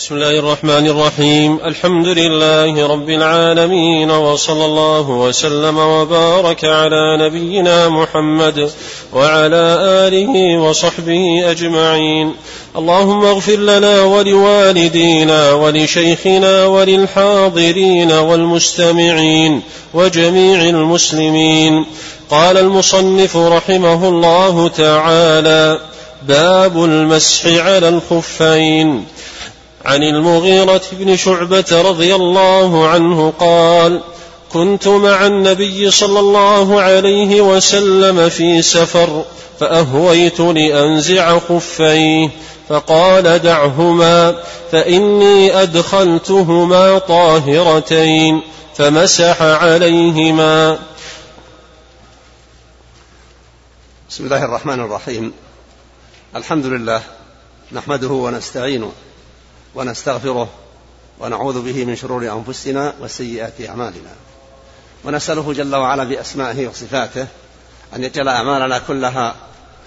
بسم الله الرحمن الرحيم. الحمد لله رب العالمين وصلى الله وسلم وبارك على نبينا محمد وعلى آله وصحبه أجمعين. اللهم اغفر لنا ولوالدينا ولشيخنا وللحاضرين والمستمعين وجميع المسلمين. قال المصنف رحمه الله تعالى باب المسح على الخفين. عن المغيرة بن شعبة رضي الله عنه قال: كنت مع النبي صلى الله عليه وسلم في سفر فأهويت لأنزع خفيه فقال دعهما فإني أدخلتهما طاهرتين فمسح عليهما. بسم الله الرحمن الرحيم. الحمد لله نحمده ونستعينه ونستغفره ونعوذ به من شرور أنفسنا وسيئات أعمالنا. ونسأله جل وعلا بأسمائه وصفاته أن يجعل أعمالنا كلها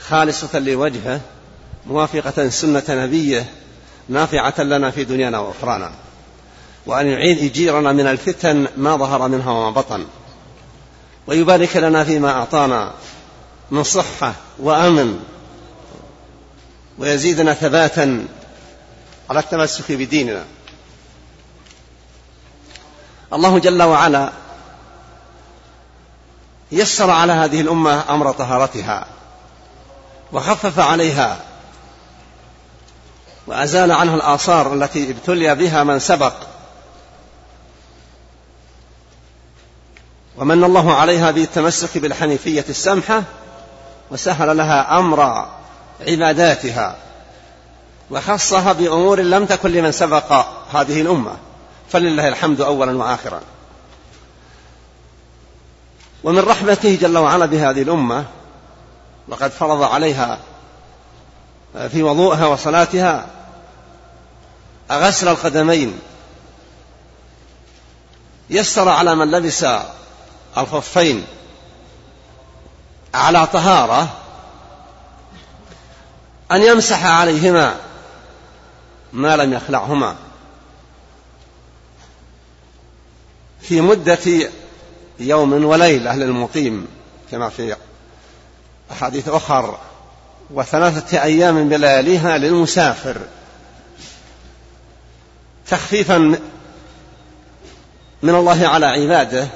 خالصة لوجهه موافقة سنة نبيه نافعة لنا في دنيانا وأخرانا وأن يعيد يجيرنا من الفتن ما ظهر منها وما بطن. ويبارك لنا فيما أعطانا من صحة وأمن ويزيدنا ثباتا على التمسك بديننا. الله جل وعلا يسر على هذه الأمة أمر طهارتها وخفف عليها وأزال عنها الآثار التي ابتلي بها من سبق. ومن الله عليها بالتمسك بالحنيفية السمحة وسهل لها أمر عباداتها. وخصها بأمور لم تكن لمن سبق هذه الأمة. فلله الحمد أولا وآخرا. ومن رحمته جل وعلا بهذه الأمة وقد فرض عليها في وضوءها وصلاتها غسل القدمين. يسر على من لبس الخفين على طهارة أن يمسح عليهما ما لم يخلعهما. في مدة يوم وليلة للمقيم كما في أحاديث أخر وثلاثة أيام بلياليها للمسافر. تخفيفا من الله على عباده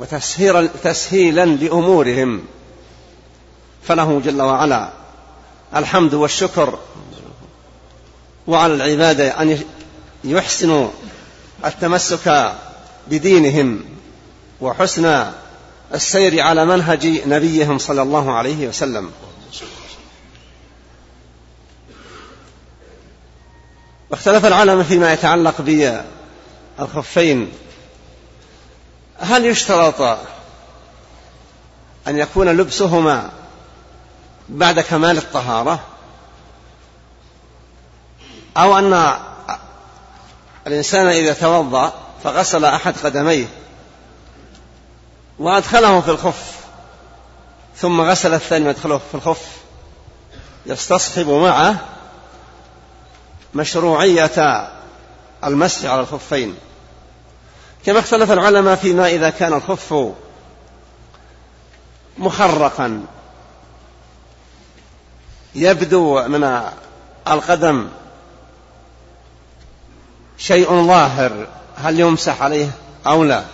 وتسهيلا تسهيلا لأمورهم. فله جل وعلا الحمد والشكر وعلى العبادة أن يحسنوا التمسك بدينهم وحسن السير على منهج نبيهم صلى الله عليه وسلم. واختلف العلماء فيما يتعلق بالخفين. هل يشترط أن يكون لبسهما بعد كمال الطهارة؟ أو أن الإنسان إذا توضأ فغسل أحد قدميه وأدخله في الخف ثم غسل الثاني وأدخله في الخف. يستصحب معه مشروعية المسح على الخفين. كما اختلف العلماء فيما إذا كان الخف مخرقا يبدو من القدم شيء ظاهر هل يمسح عليه أو لا؟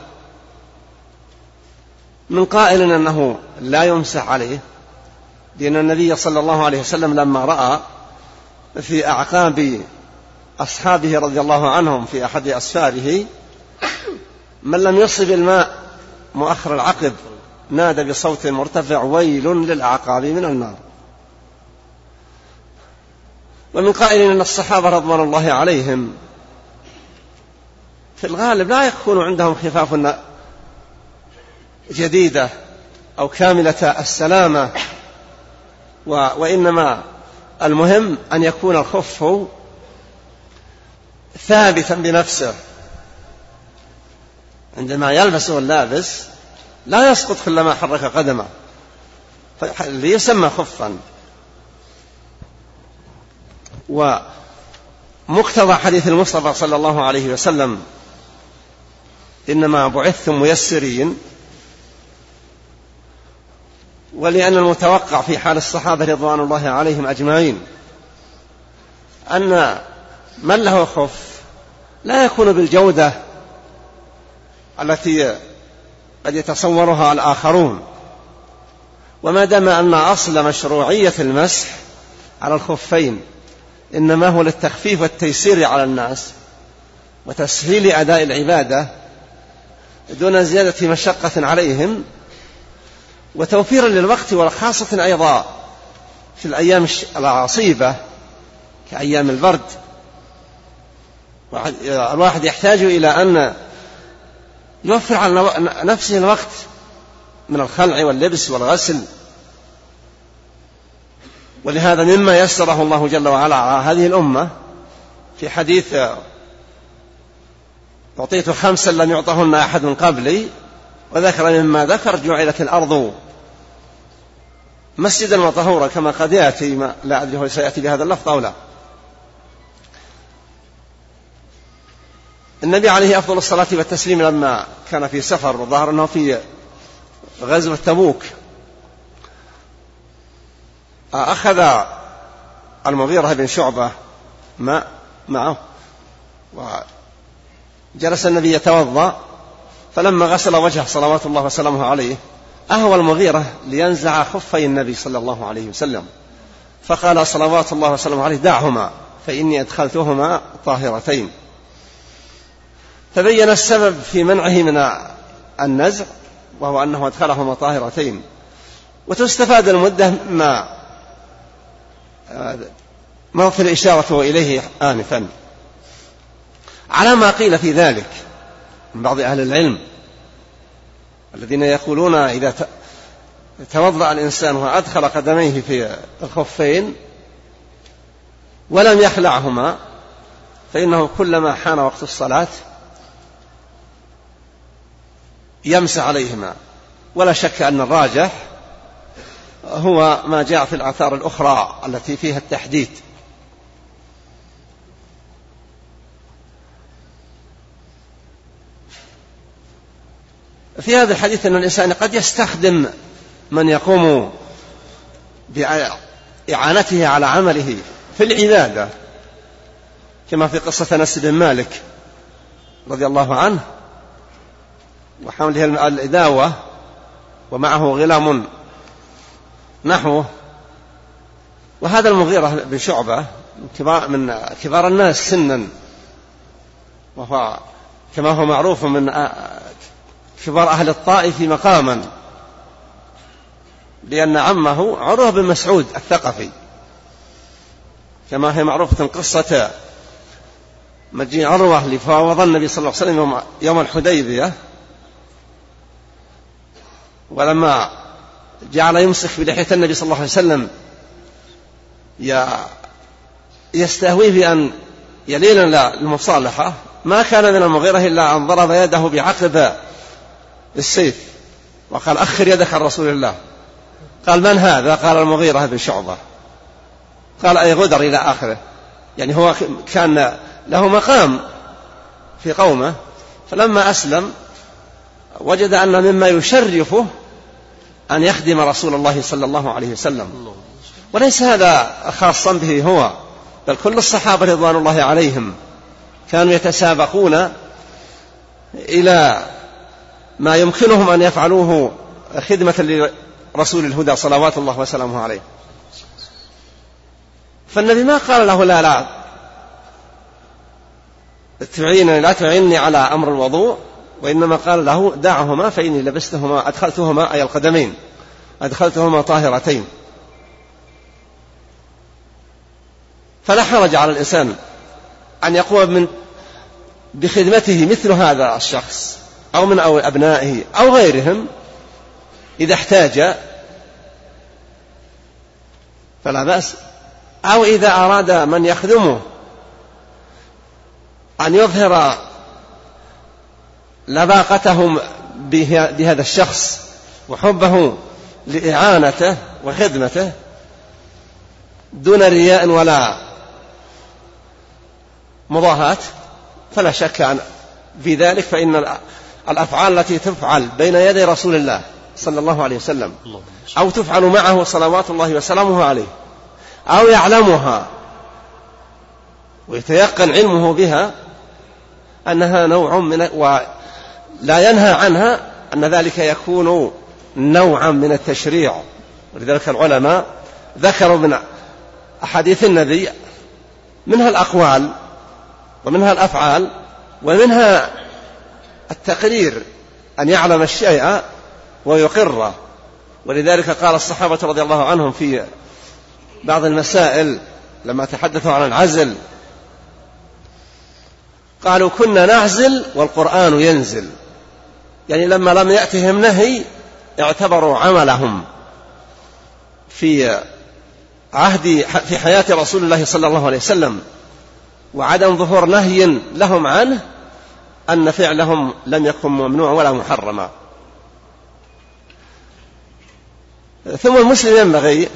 من قائل أنه لا يمسح عليه لأن النبي صلى الله عليه وسلم لما رأى في أعقاب أصحابه رضي الله عنهم في أحد أسفاره من لم يصب الماء مؤخر العقب نادى بصوت مرتفع ويل للأعقاب من النار. ومن قائل أن الصحابة رضوان الله عليهم في الغالب لا يكون عندهم خفاف جديدة أو كاملة السلامة وإنما المهم أن يكون الخف ثابتا بنفسه. عندما يلبسه اللابس لا يسقط كلما حرك قدمه ليسمى خفا. مقتضى حديث المصطفى صلى الله عليه وسلم إنما بعثتم ميسرين ولأن المتوقع في حال الصحابة رضوان الله عليهم أجمعين أن من له خف لا يكون بالجودة التي قد يتصورها الآخرون. وما دام أن أصل مشروعية المسح على الخفين إنما هو للتخفيف والتيسير على الناس وتسهيل أداء العبادة دون زيادة مشقة عليهم وتوفيرا للوقت وخاصة أيضا في الأيام العصيبة كأيام البرد. الواحد يحتاج إلى أن يوفر على نفسه الوقت من الخلع واللبس والغسل. ولهذا مما يسره الله جل وعلا على هذه الأمة في حديث أعطيت خمسا لم يعطهن أحد من قبلي وذكر مما ذكر جعلت الأرض مسجدا وطهورا كما قد يأتي ما لا أدري هو سيأتي بهذا اللفظ أو لا. النبي عليه أفضل الصلاة والتسليم لما كان في سفر وظهر أنه في غزوة تبوك. أخذ المغيرة بن شعبة ماء معه وجلس النبي يتوضأ فلما غسل وجهه صلوات الله وسلامه عليه أهوى المغيرة لينزع خفي النبي صلى الله عليه وسلم. فقال صلوات الله وسلامه عليه دعهما فإني أدخلتهما طاهرتين. تبين السبب في منعه من النزع وهو أنه أدخلهما طاهرتين. وتستفاد المدة ما ما في الإشارة إليه آنفا. على ما قيل في ذلك من بعض أهل العلم الذين يقولون إذا توضأ الإنسان وأدخل قدميه في الخفين ولم يخلعهما فإنه كلما حان وقت الصلاة يمسح عليهما. ولا شك أن الراجح هو ما جاء في الآثار الأخرى التي فيها التحديد. في هذا الحديث أن الإنسان قد يستخدم من يقوم بإعانته على عمله في العبادة كما في قصة أنس بن مالك رضي الله عنه وحمله الإداوة ومعه غلام نحوه. وهذا المغيرة بن شعبة من كبار, من كبار الناس سنا وهو كما هو معروف من كبار أهل الطائف مقاما لأن عمه عروة بن مسعود الثقفي. كما هي معروفة قصة مجيء عروة لفاوض النبي صلى الله عليه وسلم يوم الحديبية ولما جعل يمسك بلحية النبي صلى الله عليه وسلم يستهوي بأن يلين المصالحة ما كان من المغيرة إلا أن ضرب يده بعقب السيف وقال أخر يدك عن رسول الله. قال من هذا؟ قال المغيرة بن شعبة. قال أي غدر إلى آخره. يعني هو كان له مقام في قومه. فلما أسلم وجد أن مما يشرفه أن يخدم رسول الله صلى الله عليه وسلم. وليس هذا خاصا به هو بل كل الصحابة رضوان الله عليهم كانوا يتسابقون إلى ما يمكنهم أن يفعلوه خدمة لرسول الهدى صلوات الله وسلامه عليه. فالنبي ما قال له لا لا. تعينني لا تعيني على أمر الوضوء وإنما قال له دعهما فإني لبستهما أدخلتهما أي القدمين أدخلتهما طاهرتين. فلا حرج على الإنسان أن يقوم من بخدمته مثل هذا الشخص. أو من أو أبنائه أو غيرهم إذا احتاج فلا بأس. أو إذا أراد من يخدمه أن يظهر لباقته بهذا الشخص وحبه لإعانته وخدمته دون رياء ولا مضاهاة فلا شك في ذلك فإن الأفعال التي تفعل بين يدي رسول الله صلى الله عليه وسلم. أو تفعل معه صلوات الله وسلامه عليه. أو يعلمها. ويتيقن علمه بها أنها نوع من ولا ينهى عنها أن ذلك يكون نوعا من التشريع. ولذلك العلماء ذكروا من أحاديث النبي منها الأقوال ومنها الأفعال ومنها التقرير أن يعلم الشيء ويقره ولذلك قال الصحابة رضي الله عنهم في بعض المسائل لما تحدثوا عن العزل قالوا كنا نعزل والقرآن ينزل. يعني لما لم يأتهم نهي اعتبروا عملهم في عهد في حياة رسول الله صلى الله عليه وسلم وعدم ظهور نهي لهم عنه أن فعلهم لم يكن ممنوع ولا محرما. ثم المسلم ينبغي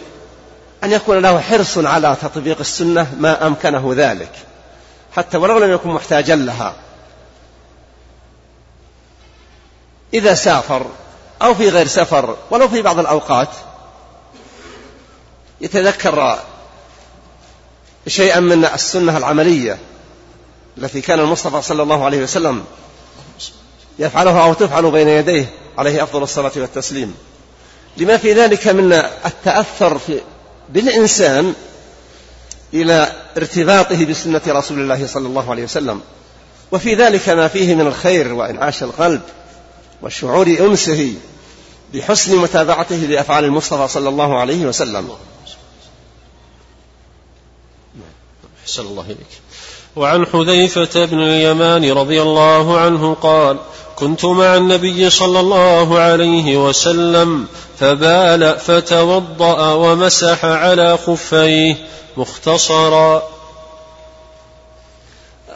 أن يكون له حرص على تطبيق السنة ما أمكنه ذلك حتى ولو لم يكن محتاجا لها. إذا سافر أو في غير سفر ولو في بعض الأوقات يتذكر شيئا من السنة العملية التي كان المصطفى صلى الله عليه وسلم يفعلها أو تفعل بين يديه عليه أفضل الصلاة والتسليم. لما في ذلك من التأثر في بالإنسان إلى ارتباطه بسنة رسول الله صلى الله عليه وسلم. وفي ذلك ما فيه من الخير وإنعاش القلب وشعور أنسه بحسن متابعته لأفعال المصطفى صلى الله عليه وسلم. أحسن الله إليك. وعن حذيفة بن اليمان رضي الله عنه قال كنت مع النبي صلى الله عليه وسلم فبال فتوضأ ومسح على خفيه مختصرا.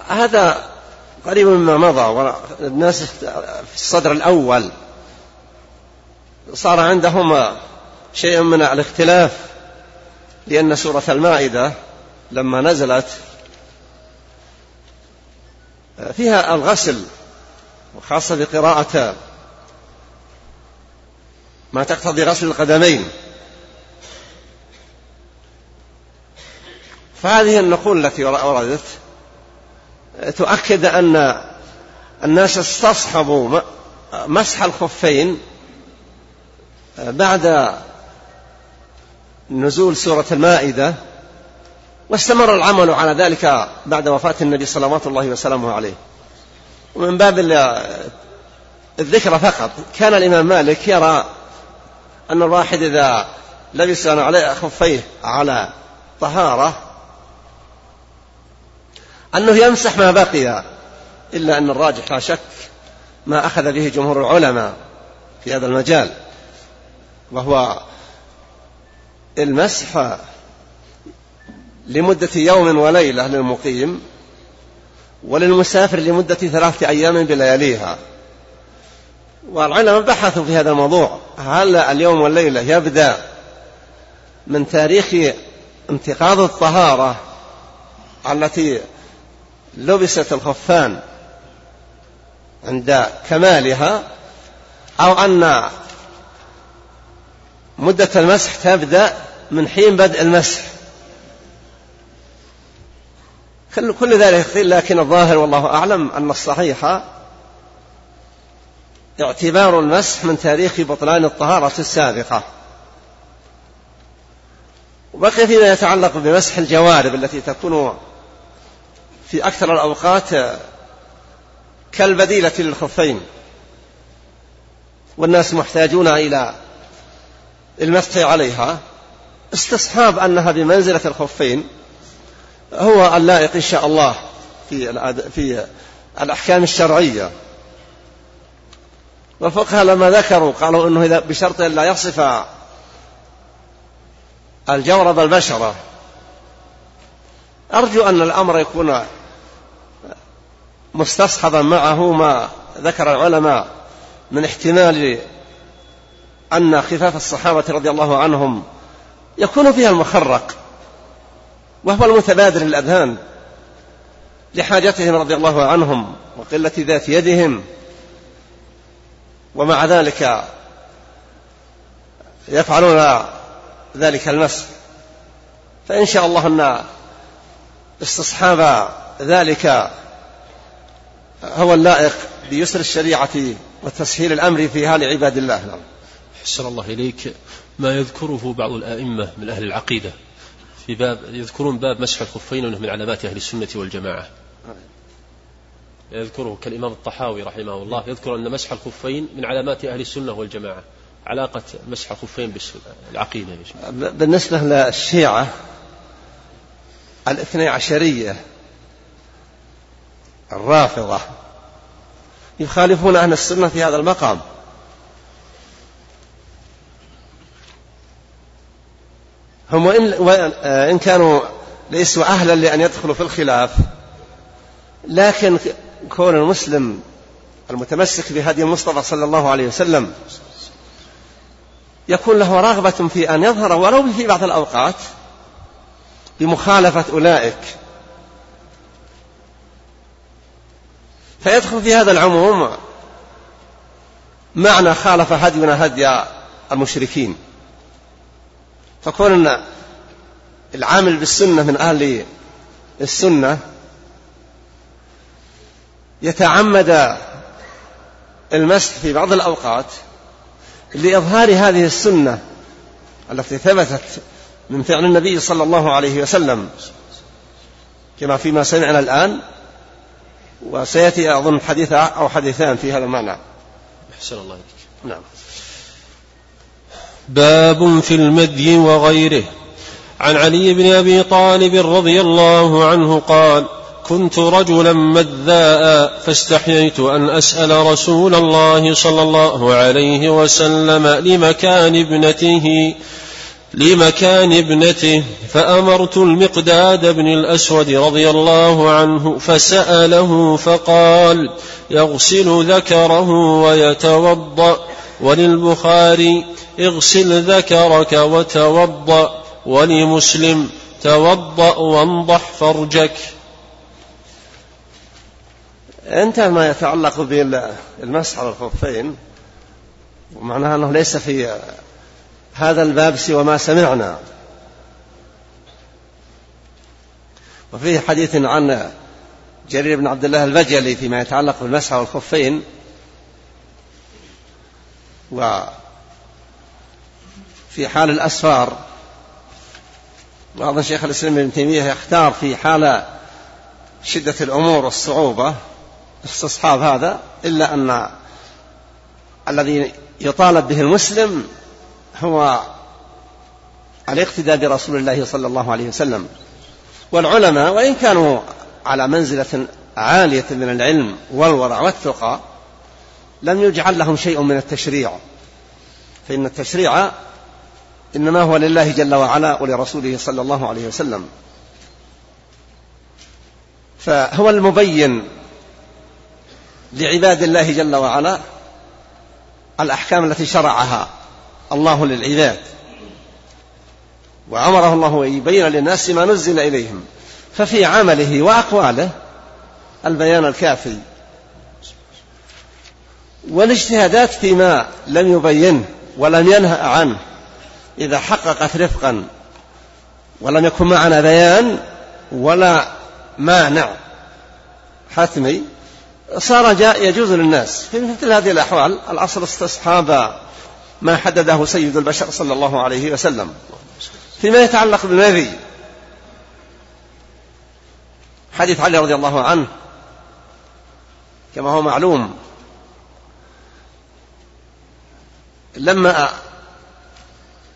هذا قريب مما مضى والناس في الصدر الأول صار عندهم شيء من الاختلاف لأن سورة المائدة لما نزلت فيها الغسل وخاصة بقراءة ما تقتضي غسل القدمين. فهذه النقول التي وردت تؤكد أن الناس استصحبوا مسح الخفين بعد نزول سورة المائدة واستمر العمل على ذلك بعد وفاة النبي صلوات الله وسلامه عليه. ومن باب الذكر فقط كان الإمام مالك يرى أن الواحد إذا لبس عليه خفيه على طهارة أنه يمسح ما بقي إلا أن الراجح لا شك ما أخذ به جمهور العلماء في هذا المجال وهو المسح لمدة يوم وليلة للمقيم وللمسافر لمدة ثلاثة أيام بلياليها. والعلماء بحثوا في هذا الموضوع. هل اليوم والليلة يبدأ من تاريخ انتقاض الطهارة التي لبست الخفان عند كمالها أو أن مدة المسح تبدأ من حين بدء المسح؟ كل ذلك قيل لكن الظاهر والله أعلم أن الصحيح اعتبار المسح من تاريخ بطلان الطهارة السابقة. وبقي فيما يتعلق بمسح الجوارب التي تكون في أكثر الأوقات كالبديلة للخفين. والناس محتاجون إلى المسح عليها. استصحاب أنها بمنزلة الخفين هو اللائق إن شاء الله في في الأحكام الشرعية. والفقهاء لما ذكروا قالوا أنه إذا بشرط لا يصف الجورب البشرة أرجو أن الأمر يكون مستصحبا معه ما ذكر العلماء من احتمال أن خفاف الصحابة رضي الله عنهم يكون فيها المخرق. وهو المتبادر للأذهان لحاجتهم رضي الله عنهم وقلة ذات يدهم. ومع ذلك يفعلون ذلك المس فإن شاء الله أن استصحاب ذلك هو اللائق بيسر الشريعة وتسهيل الأمر فيها لعباد الله. نعم. حسن الله إليك. ما يذكره بعض الآئمة من أهل العقيدة. في باب يذكرون باب مسح الخفين وانه من علامات أهل السنة والجماعة. يذكره كالإمام الطحاوي رحمه الله يذكر أن مسح الخفين من علامات أهل السنة والجماعة. علاقة مسح الخفين بالعقيده بالنسبة للشيعة الاثني عشرية الرافضة يخالفون أهل السنة في هذا المقام. هم وإن, وإن كانوا ليسوا أهلا لأن يدخلوا في الخلاف. لكن كون المسلم المتمسك بهدي المصطفى صلى الله عليه وسلم يكون له رغبة في أن يظهر ولو في بعض الأوقات بمخالفة أولئك. فيدخل في هذا العموم معنى خالف هدينا هدي المشركين. فكون العامل بالسنة من أهل السنة يتعمد المسح في بعض الأوقات لإظهار هذه السنة التي ثبتت من فعل النبي صلى الله عليه وسلم. كما فيما سمعنا الآن وسيأتي أظن حديث أو حديثان في هذا المعنى. أحسن الله إليك. نعم. باب في المدي وغيره. عن علي بن أبي طالب رضي الله عنه قال كنت رجلا مذاء فاستحييت أن أسأل رسول الله صلى الله عليه وسلم لمكان ابنته لمكان ابنته فأمرت المقداد بن الأسود رضي الله عنه فسأله فقال يغسل ذكره ويتوضأ. وللبخاري اغسل ذكرك وتوضأ ولمسلم توضأ وانضح فرجك. انتهى ما يتعلق بالمسح على الخفين ومعناها أنه ليس في هذا الباب سوى ما سمعنا. وفيه حديث عن جرير بن عبد الله البجلي فيما يتعلق بالمسح على الخفين و في حال الأسفار بعض شيخ الإسلام ابن تيمية يختار في حال شدة الأمور والصعوبة استصحاب هذا إلا أن الذي يطالب به المسلم هو الاقتداء برسول الله صلى الله عليه وسلم. والعلماء وإن كانوا على منزلة عالية من العلم والورع والتقى لم يجعل لهم شيء من التشريع. فإن التشريع إنما هو لله جل وعلا ولرسوله صلى الله عليه وسلم. فهو المبين لعباد الله جل وعلا الأحكام التي شرعها الله للعباد. وأمره الله أن يبين للناس ما نزل إليهم. ففي عمله وأقواله البيان الكافي. والاجتهادات فيما لم يبينه ولم ينهى عنه إذا حققت رفقا ولم يكن معنا بيان ولا مانع. حتمي صار جاء يجوز للناس في مثل هذه الأحوال الأصل استصحاب ما حدده سيد البشر صلى الله عليه وسلم فيما يتعلق بالنبي. حديث علي رضي الله عنه كما هو معلوم لما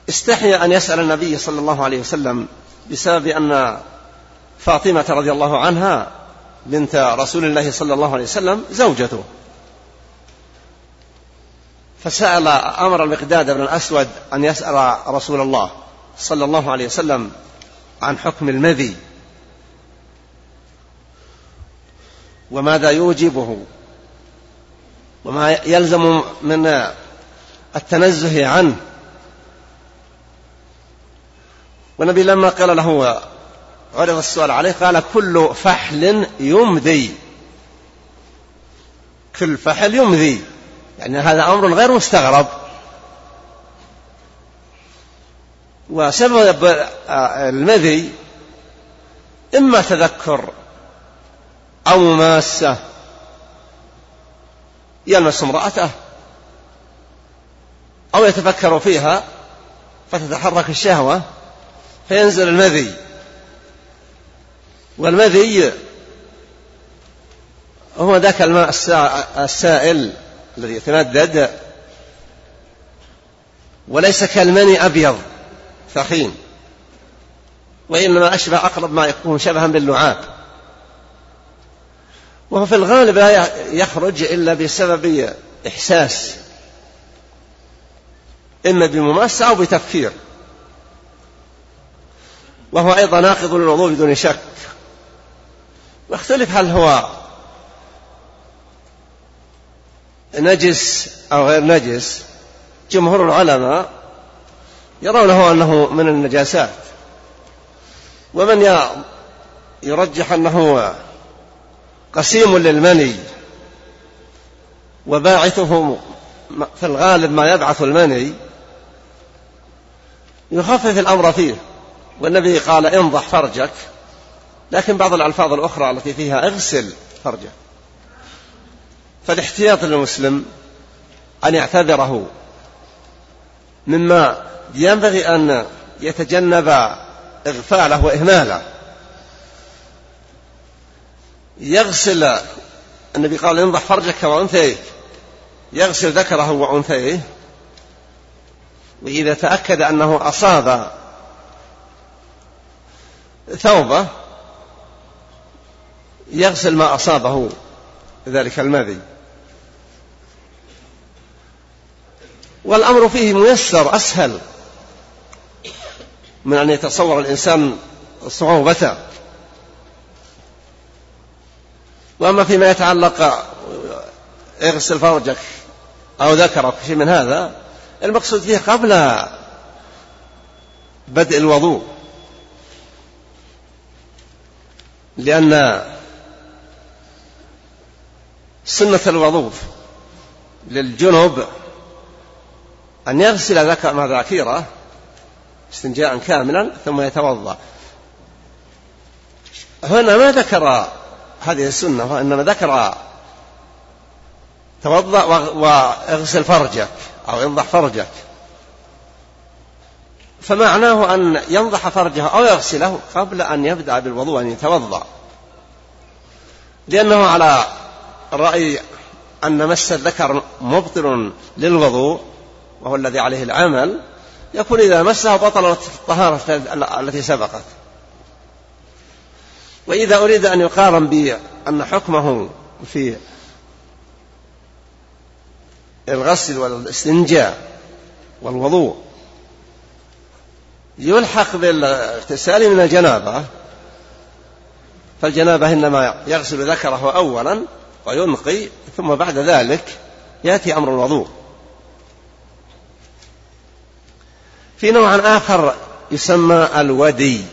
استحي أن يسأل النبي صلى الله عليه وسلم بسبب أن فاطمة رضي الله عنها بنت رسول الله صلى الله عليه وسلم زوجته. فسأل أمر المقداد بن الأسود أن يسأل رسول الله صلى الله عليه وسلم عن حكم المذي. وماذا يوجبه؟ وما يلزم من التنزه عنه والنبي لما قال له عرض السؤال عليه قال كل فحل يمضي. كل فحل يمضي. يعني هذا أمر غير مستغرب. وسبب المذي إما تذكر أو مماسة يلمس امرأته. أو يتفكر فيها فتتحرك الشهوة فينزل المذي. والمذي هو ذاك الماء السائل الذي يتمدد. وليس كالمني أبيض ثخين وإنما أشبه أقرب ما يكون شبها باللعاب. وهو في الغالب لا يخرج إلا بسبب إحساس. إما بمماسة أو بتفكير. وهو أيضا ناقض للوضوء بدون شك. واختلف هل هو نجس أو غير نجس. جمهور العلماء يرونه أنه من النجاسات. ومن يرجح أنه قسيم للمني. وباعثه في الغالب ما يبعث المني. يخفف الأمر فيه. والنبي قال انضح فرجك. لكن بعض الألفاظ الأخرى التي فيها اغسل فرجك. فالاحتياط للمسلم أن يعتذره مما ينبغي أن يتجنب إغفاله وإهماله. يغسل النبي قال انضح فرجك وأنثيك يغسل ذكره وأنثيه. وإذا تأكد أنه أصاب ثوبه يغسل ما أصابه ذلك المذي. والأمر فيه ميسر أسهل من أن يتصور الإنسان صعوبته. وأما فيما يتعلق اغسل فرجك أو ذكرك شيء من هذا المقصود فيه قبل بدء الوضوء. لأن سنة الوضوء للجنب أن يغسل ذكر مذاكيره استنجاء كاملا ثم يتوضأ. هنا ما ذكر هذه السنة وإنما ذكر توضأ وأغسل فرجك. أو انضح فرجك فمعناه أن ينضح فرجه أو يغسله قبل أن يبدأ بالوضوء أن يتوضأ. لأنه على رأي أن مس الذكر مبطل للوضوء وهو الذي عليه العمل. يكون إذا مسه بطلت الطهارة التي سبقت. وإذا أريد أن يقارن بأن حكمه في الغسل والاستنجاء والوضوء. يلحق بالاغتسال من الجنابة. فالجنابة إنما يغسل ذكره أولا وينقي ثم بعد ذلك يأتي أمر الوضوء. في نوع آخر يسمى الودي.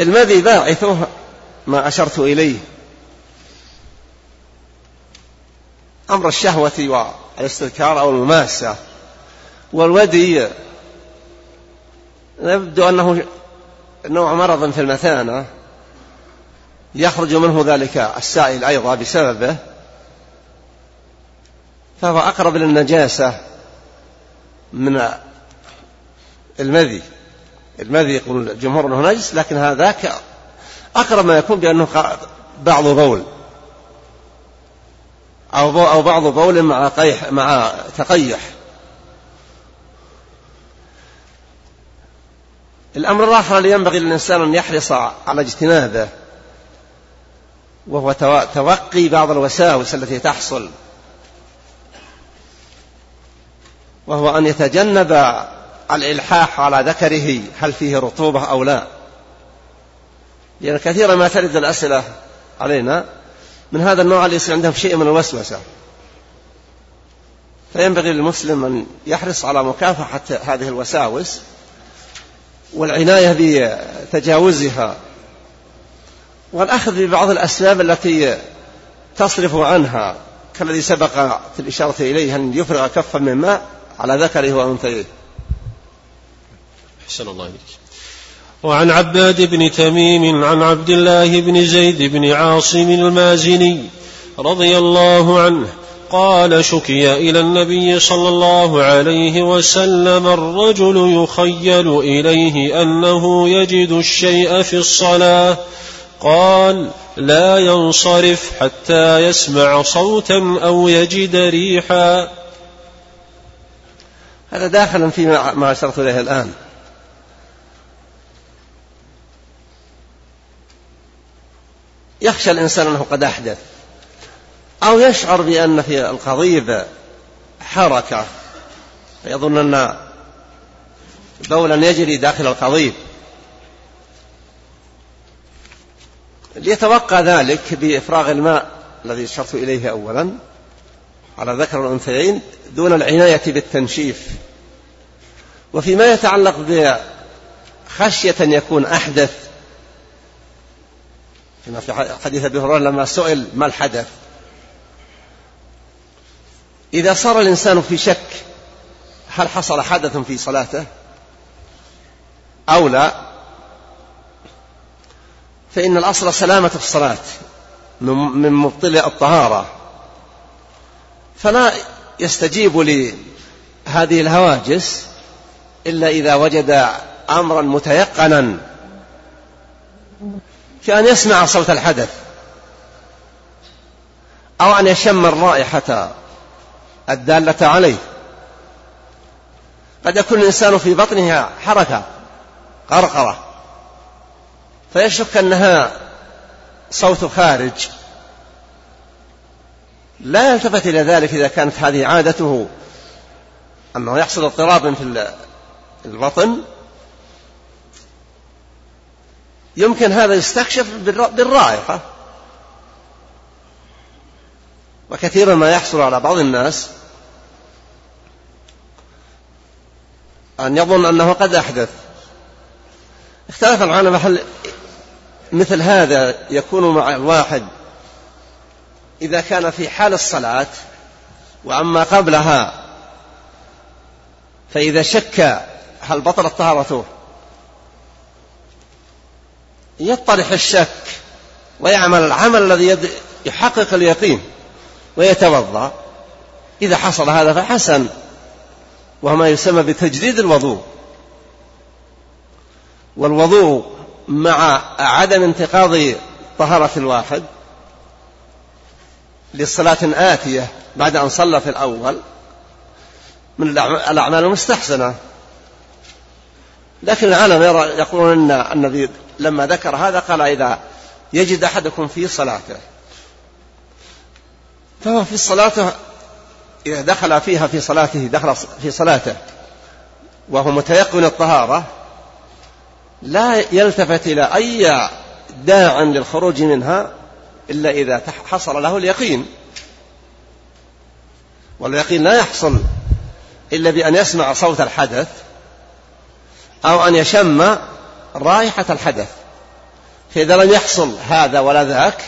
المذي باعثه ما أشرت إليه. أمر الشهوة والاستذكار أو المماسة والودي يبدو أنه نوع مرض في المثانة. يخرج منه ذلك السائل أيضا بسببه. فهو أقرب للنجاسة من المذي. المذي يقول الجمهور أنه نجس لكن هذاك أقرب ما يكون بأنه بعض بول. أو أو بعض بول مع قيح مع تقيح. الأمر الآخر اللي ينبغي للإنسان أن يحرص على اجتنابه وهو توقي بعض الوساوس التي تحصل. وهو أن يتجنب الإلحاح على ذكره هل فيه رطوبة أو لا. لأن كثيرا ما ترد الأسئلة علينا من هذا النوع اللي يصير عندهم شيء من الوسوسة. فينبغي للمسلم أن يحرص على مكافحة هذه الوساوس والعناية بتجاوزها والأخذ ببعض الأسباب التي تصرف عنها كالذي سبق في الإشارة إليه أن يفرغ كفا من ماء على ذكره وأنثيه. أحسن الله إليك. وعن عباد بن تميم عن عبد الله بن زيد بن عاصم المازني رضي الله عنه قال شكي إلى النبي صلى الله عليه وسلم الرجل يخيل إليه أنه يجد الشيء في الصلاة. قال لا ينصرف حتى يسمع صوتا أو يجد ريحا. هذا داخل فيما ما اشرت اليه الآن. يخشى الإنسان أنه قد أحدث. أو يشعر بأن في القضيب حركة. فيظن أن بولا يجري داخل القضيب. ليتوقع ذلك بإفراغ الماء الذي أشرت إليه أولا على ذكر الأنثيين دون العناية بالتنشيف. وفيما يتعلق بخشية أن يكون أحدث كما في حديث أبي هريرة لما سئل ما الحدث. إذا صار الإنسان في شك هل حصل حدث في صلاته أو لا فإن الأصل سلامة الصلاة من مبطل الطهارة. فلا يستجيب لهذه الهواجس إلا إذا وجد أمرا متيقنا. كأن يسمع صوت الحدث أو أن يشم الرائحة الدالة عليه. قد يكون الإنسان في بطنها حركة قرقرة فيشك أنها صوت خارج. لا يلتفت إلى ذلك إذا كانت هذه عادته أنه يحصل اضطراب في البطن يمكن هذا يستكشف بالرائحة. وكثيرا ما يحصل على بعض الناس أن يظن أنه قد أحدث. اختلف العلماء هل مثل هذا يكون مع الواحد إذا كان في حال الصلاة وأما قبلها فإذا شك هل بطلت طهارته؟ يطرح الشك ويعمل العمل الذي يحقق اليقين ويتوضأ. إذا حصل هذا فحسن وهو ما يسمى بتجديد الوضوء. والوضوء مع عدم انتقاض طهارة الواحد لصلاة آتية بعد أن صلى في الأول من الأعمال المستحسنة. لكن العالم يرى يقولون أن النبي لما ذكر هذا قال إذا يجد أحدكم في صلاته. فهو في الصلاة إذا دخل فيها في صلاته دخل في صلاته وهو متيقن الطهارة لا يلتفت إلى أي داع للخروج منها إلا إذا حصل له اليقين. واليقين لا يحصل إلا بأن يسمع صوت الحدث أو أن يشم رائحة الحدث. فإذا لم يحصل هذا ولا ذاك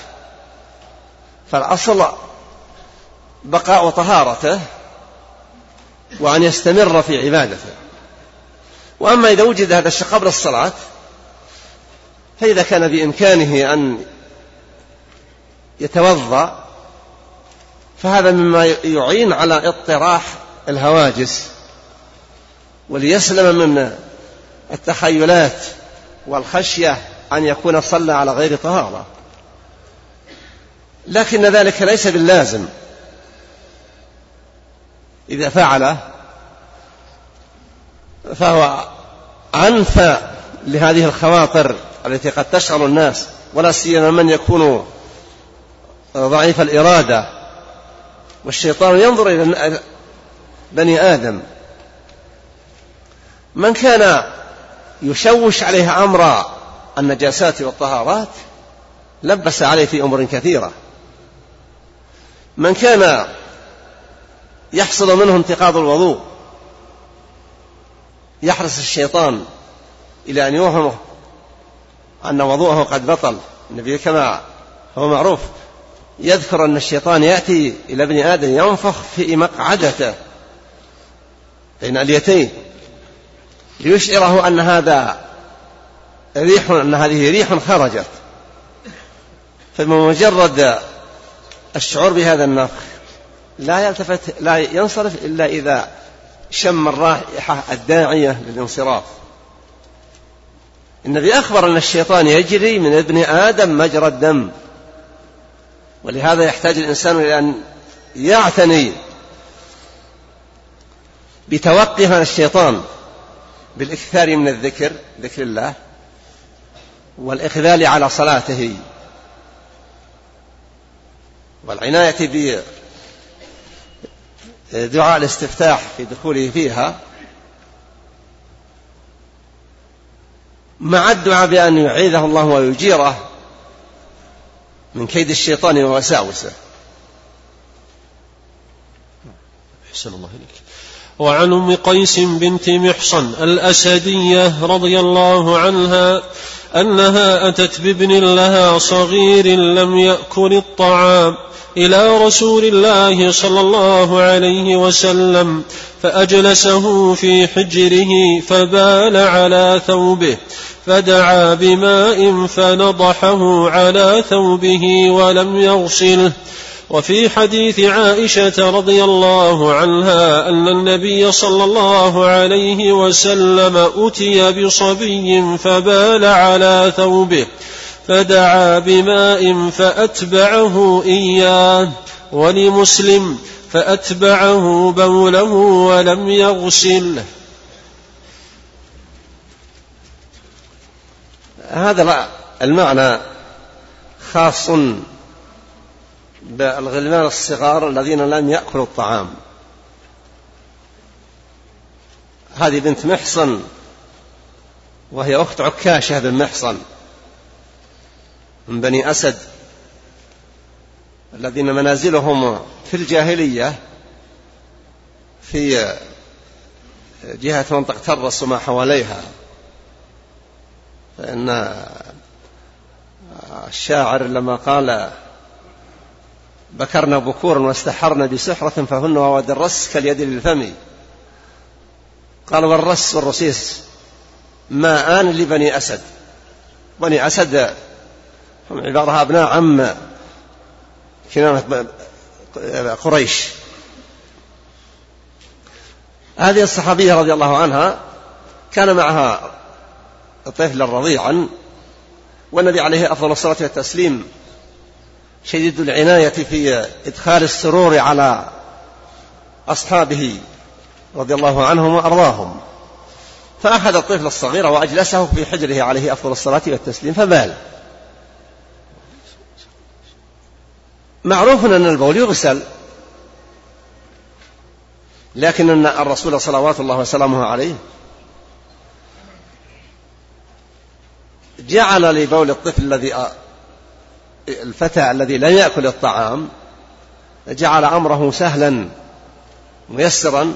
فالأصل بقاء طهارته وأن يستمر في عبادته. وأما إذا وجد هذا الشيء قبل الصلاة فإذا كان بإمكانه أن يتوضأ فهذا مما يعين على اطراح الهواجس وليسلم من التخيلات والخشية أن يكون صلى على غير طهارة. لكن ذلك ليس باللازم. إذا فعل فهو أنفى لهذه الخواطر التي قد تشغل الناس ولا سيما من يكون ضعيف الإرادة. والشيطان ينظر إلى بني آدم. من كان يشوش عليه أمر النجاسات والطهارات لبس عليه في أمور كثيرة. من كان يحصل منه انتقاض الوضوء يحرص الشيطان إلى أن يوهمه أن وضوءه قد بطل. النبي كما هو معروف يذكر أن الشيطان يأتي إلى ابن آدم ينفخ في مقعدته بين اليتين ليشعره أن هذا ريح أن هذه ريح خرجت. فبمجرد الشعور بهذا النفخ لا يلتفت لا ينصرف إلا إذا شم الرائحة الداعية للانصراف. النبي أخبر أن الشيطان يجري من ابن آدم مجرى الدم. ولهذا يحتاج الإنسان إلى أن يعتني بتوقي هذا الشيطان. بالإكثار من الذكر ذكر الله والإقبال على صلاته والعناية بدعاء الاستفتاح في دخوله فيها مع الدعاء بأن يعيذه الله ويجيره من كيد الشيطان ووساوسه أحسن الله إليك. وعن أم قيس بنت محصن الأسدية رضي الله عنها أنها أتت بابن لها صغير لم يأكل الطعام إلى رسول الله صلى الله عليه وسلم فأجلسه في حجره فبال على ثوبه فدعا بماء فنضحه على ثوبه ولم يغسله وفي حديث عائشة رضي الله عنها أن النبي صلى الله عليه وسلم أتي بصبي فبال على ثوبه فدعا بماء فأتبعه إياه ولمسلم فأتبعه بوله ولم يغسله هذا المعنى خاص بالغلمان الصغار الذين لم يأكلوا الطعام. هذه بنت محصن وهي أخت عكاشة بن محصن من بني أسد الذين منازلهم في الجاهلية في جهة منطقة ترس وما حواليها. فإن الشاعر لما قال بكرنا بكورا واستحرنا بسحرة فهن وود الرس كاليد للفم. قال والرس والرسيس ماءان لبني أسد. بني أسد هم عبارة أبناء عم كنانة قريش. هذه الصحابية رضي الله عنها كان معها طفلا رضيعا والنبي عليه أفضل الصلاة والتسليم شديد العناية في إدخال السرور على أصحابه رضي الله عنهم وأرضاهم. فأخذ الطفل الصغير وأجلسه في حجره عليه أفضل الصلاة والتسليم فبال. معروف أن البول يغسل لكن أن الرسول صلوات الله وسلامه عليه جعل لبول الطفل الذي الفتى الذي لا يأكل الطعام جعل أمره سهلا ميسرا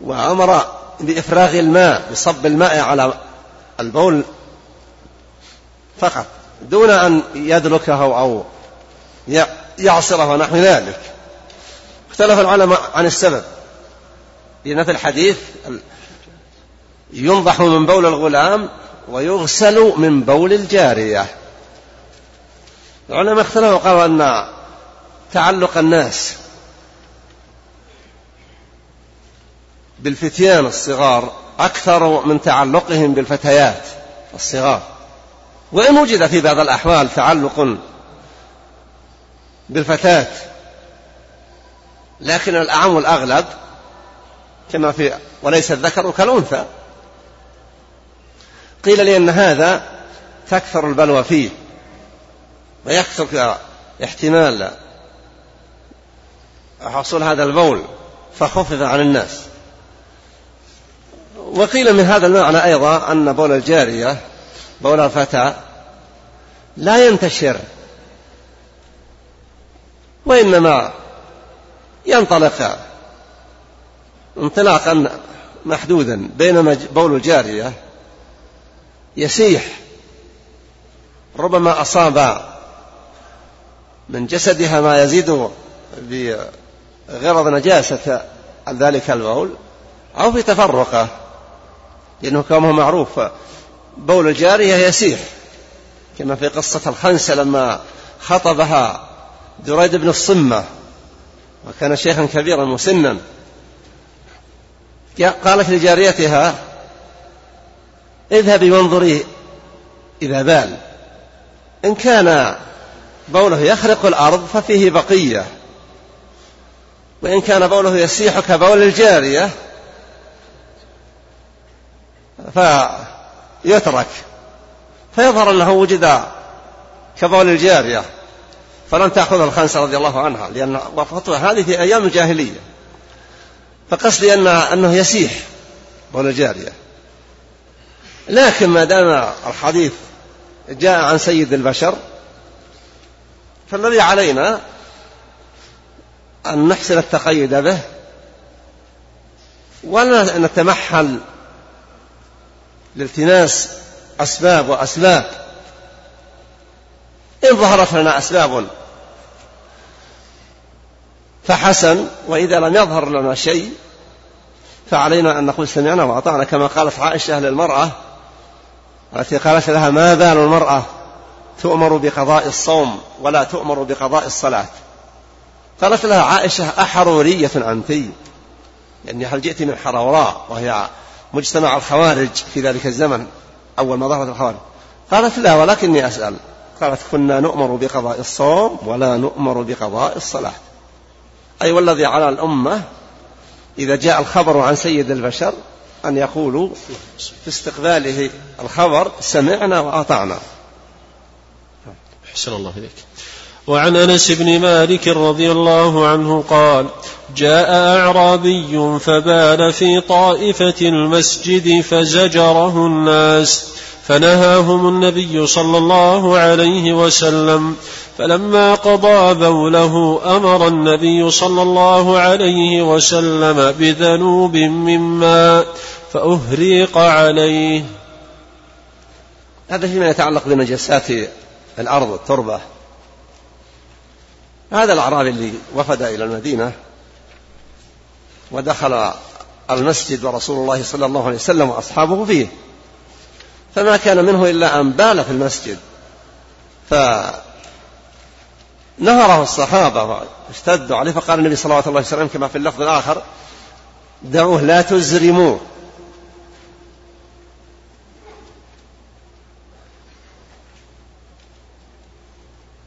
وأمر بإفراغ الماء بصب الماء على البول فقط دون أن يدلكه أو يعصره ونحو ذلك. اختلف العلماء عن السبب. لأن في الحديث ينضح من بول الغلام ويغسل من بول الجارية. العلماء اختلفوا قالوا أن تعلق الناس بالفتيان الصغار أكثر من تعلقهم بالفتيات الصغار. وإن وجد في بعض الأحوال تعلق بالفتاة لكن الأعم الأغلب كما في وليس الذكر كالأنثى. قيل لي أن هذا تكثر البلوى فيه. ويكثر احتمال حصول هذا البول فخفف عن الناس. وقيل من هذا المعنى أيضا أن بول الجارية بول الفتى لا ينتشر وإنما ينطلق انطلاقا محدودا بينما بول الجارية يسيح ربما أصاب من جسدها ما يزيد بغرض نجاسة ذلك البول؟ أو في تفرقة لأنه كما هو معروف بول الجارية يسيح كما في قصة الخنسة لما خطبها دريد بن الصمة وكان شيخا كبيرا مسنا. قالت لجاريتها اذهبي وانظري إذا بال إن كان بوله يخرق الأرض ففيه بقية. وإن كان بوله يسيح كبول الجارية فيترك. فيظهر أنه وجد كبول الجارية. فلم تأخذ الخنسة رضي الله عنها لأن وفاتها هذه في أيام الجاهلية. فقصدي أن أنه يسيح بول الجارية. لكن ما دام الحديث جاء عن سيد البشر فالذي علينا أن نحسن التقيد به ولا نتمحل لالتماس أسباب وأسباب. إن ظهرت لنا أسباب فحسن وإذا لم يظهر لنا شيء فعلينا أن نقول سمعنا وأطعنا كما قالت عائشة للمرأة التي قالت لها ما بال المرأة؟ تؤمر بقضاء الصوم ولا تؤمر بقضاء الصلاة. قالت لها عائشة أحرورية أنت يعني هل جئت من حروراء وهي مجتمع الخوارج في ذلك الزمن؟ أول ما ظهرت الخوارج. قالت لا ولكني أسأل. قالت كنا نؤمر بقضاء الصوم ولا نؤمر بقضاء الصلاة. أي والذي على الأمة إذا جاء الخبر عن سيد البشر أن يقولوا في استقباله الخبر سمعنا وأطعنا. أحسن الله إليك. وعن أنس بن مالك رضي الله عنه قال جاء أعرابي فبال في طائفة المسجد فزجره الناس فنهاهم النبي صلى الله عليه وسلم فلما قضى بوله أمر النبي صلى الله عليه وسلم بذنوب من ماء فأهريق عليه. هذا فيما يتعلق بنجاسات الأرض التربه هذا الأعرابي اللي وفد إلى المدينة ودخل المسجد ورسول الله صلى الله عليه وسلم وأصحابه فيه. فما كان منه إلا أن بال في المسجد. فنهره الصحابة اشتدوا عليه فقال النبي صلى الله عليه وسلم كما في اللفظ الآخر دعوه لا تزرموه.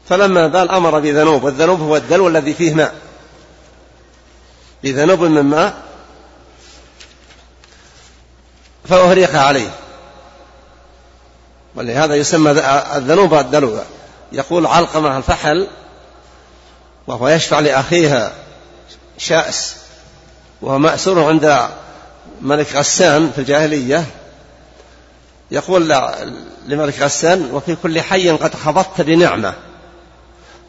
فلما بال أمر بذنوب والذنوب هو الدلو الذي فيه ماء. بذنوب من ماء فأهريق عليه. ولهذا يسمى الذنوب الدلو. يقول علقمة الفحل وهو يشفع لأخيها شأس وهو مأسور عند ملك غسان في الجاهلية. يقول لملك غسان وفي كل حي قد خضضت بنعمة.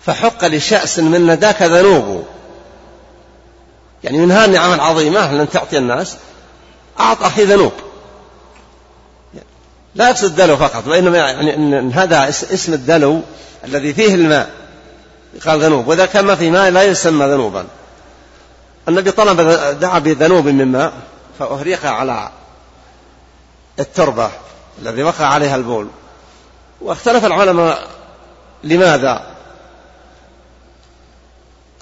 فحق لشأس من نداك ذنوب. يعني من هذه النعم العظيمة لن تعطي الناس؟ أعط أخي ذنوب. لا يقصد الدلو فقط وإنما يعني أن هذا اسم الدلو الذي فيه الماء قال ذنوب. وإذا كان ما في ماء لا يسمى ذنوبا. النبي طلب دعا بذنوب من ماء فأهريق على التربة الذي وقع عليها البول. واختلف العلماء لماذا؟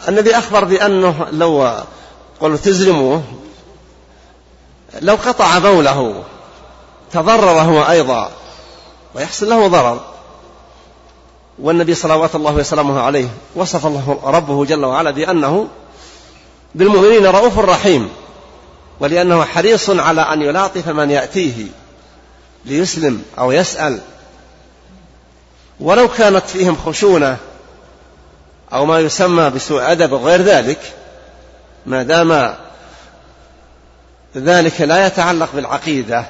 النبي أخبر بأنه لو قالوا تزرموه لو قطع بوله تضرر هو أيضا ويحصل له ضرر. والنبي صلوات الله وسلامه عليه وصف الله ربه جل وعلا بأنه بالمؤمنين رؤوف رحيم ولأنه حريص على أن يلاطف من يأتيه ليسلم أو يسأل. ولو كانت فيهم خشونة أو ما يسمى بسوء أدب وغير ذلك ما دام ذلك لا يتعلق بالعقيدة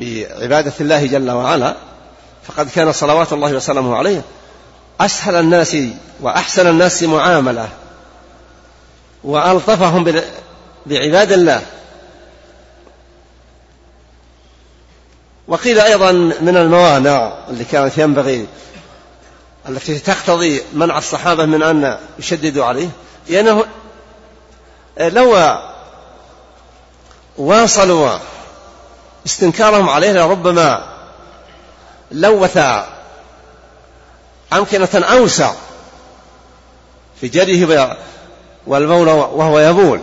بعبادة الله جل وعلا فقد كان صلوات الله وسلامه عليه أسهل الناس وأحسن الناس معاملة وألطفهم بعباد الله. وقيل أيضا من الموانع اللي كانت ينبغي التي تقتضي منع الصحابة من أن يشددوا عليه لأنه لو واصلوا استنكارهم عليه لربما لوث أمكنة أوسع في جريه والبول وهو يبول.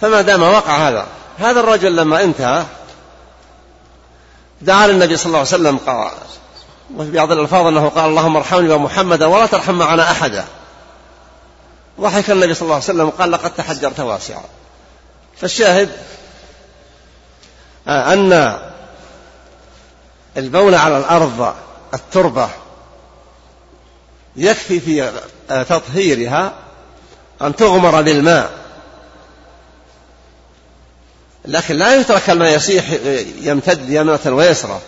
فما دام وقع هذا هذا الرجل لما انتهى دعا للنبي صلى الله عليه وسلم قال وفي بعض الألفاظ أنه قال اللهم ارحمني ومحمدا ولا ترحم معنا أحدا. ضحك النبي صلى الله عليه وسلم وقال لقد تحجرت واسعا. فالشاهد آه، أن البول على الأرض التربة يكفي في آه، تطهيرها أن تغمر بالماء. لكن لا يترك الماء يسيح يمتد يمنة ويسرى.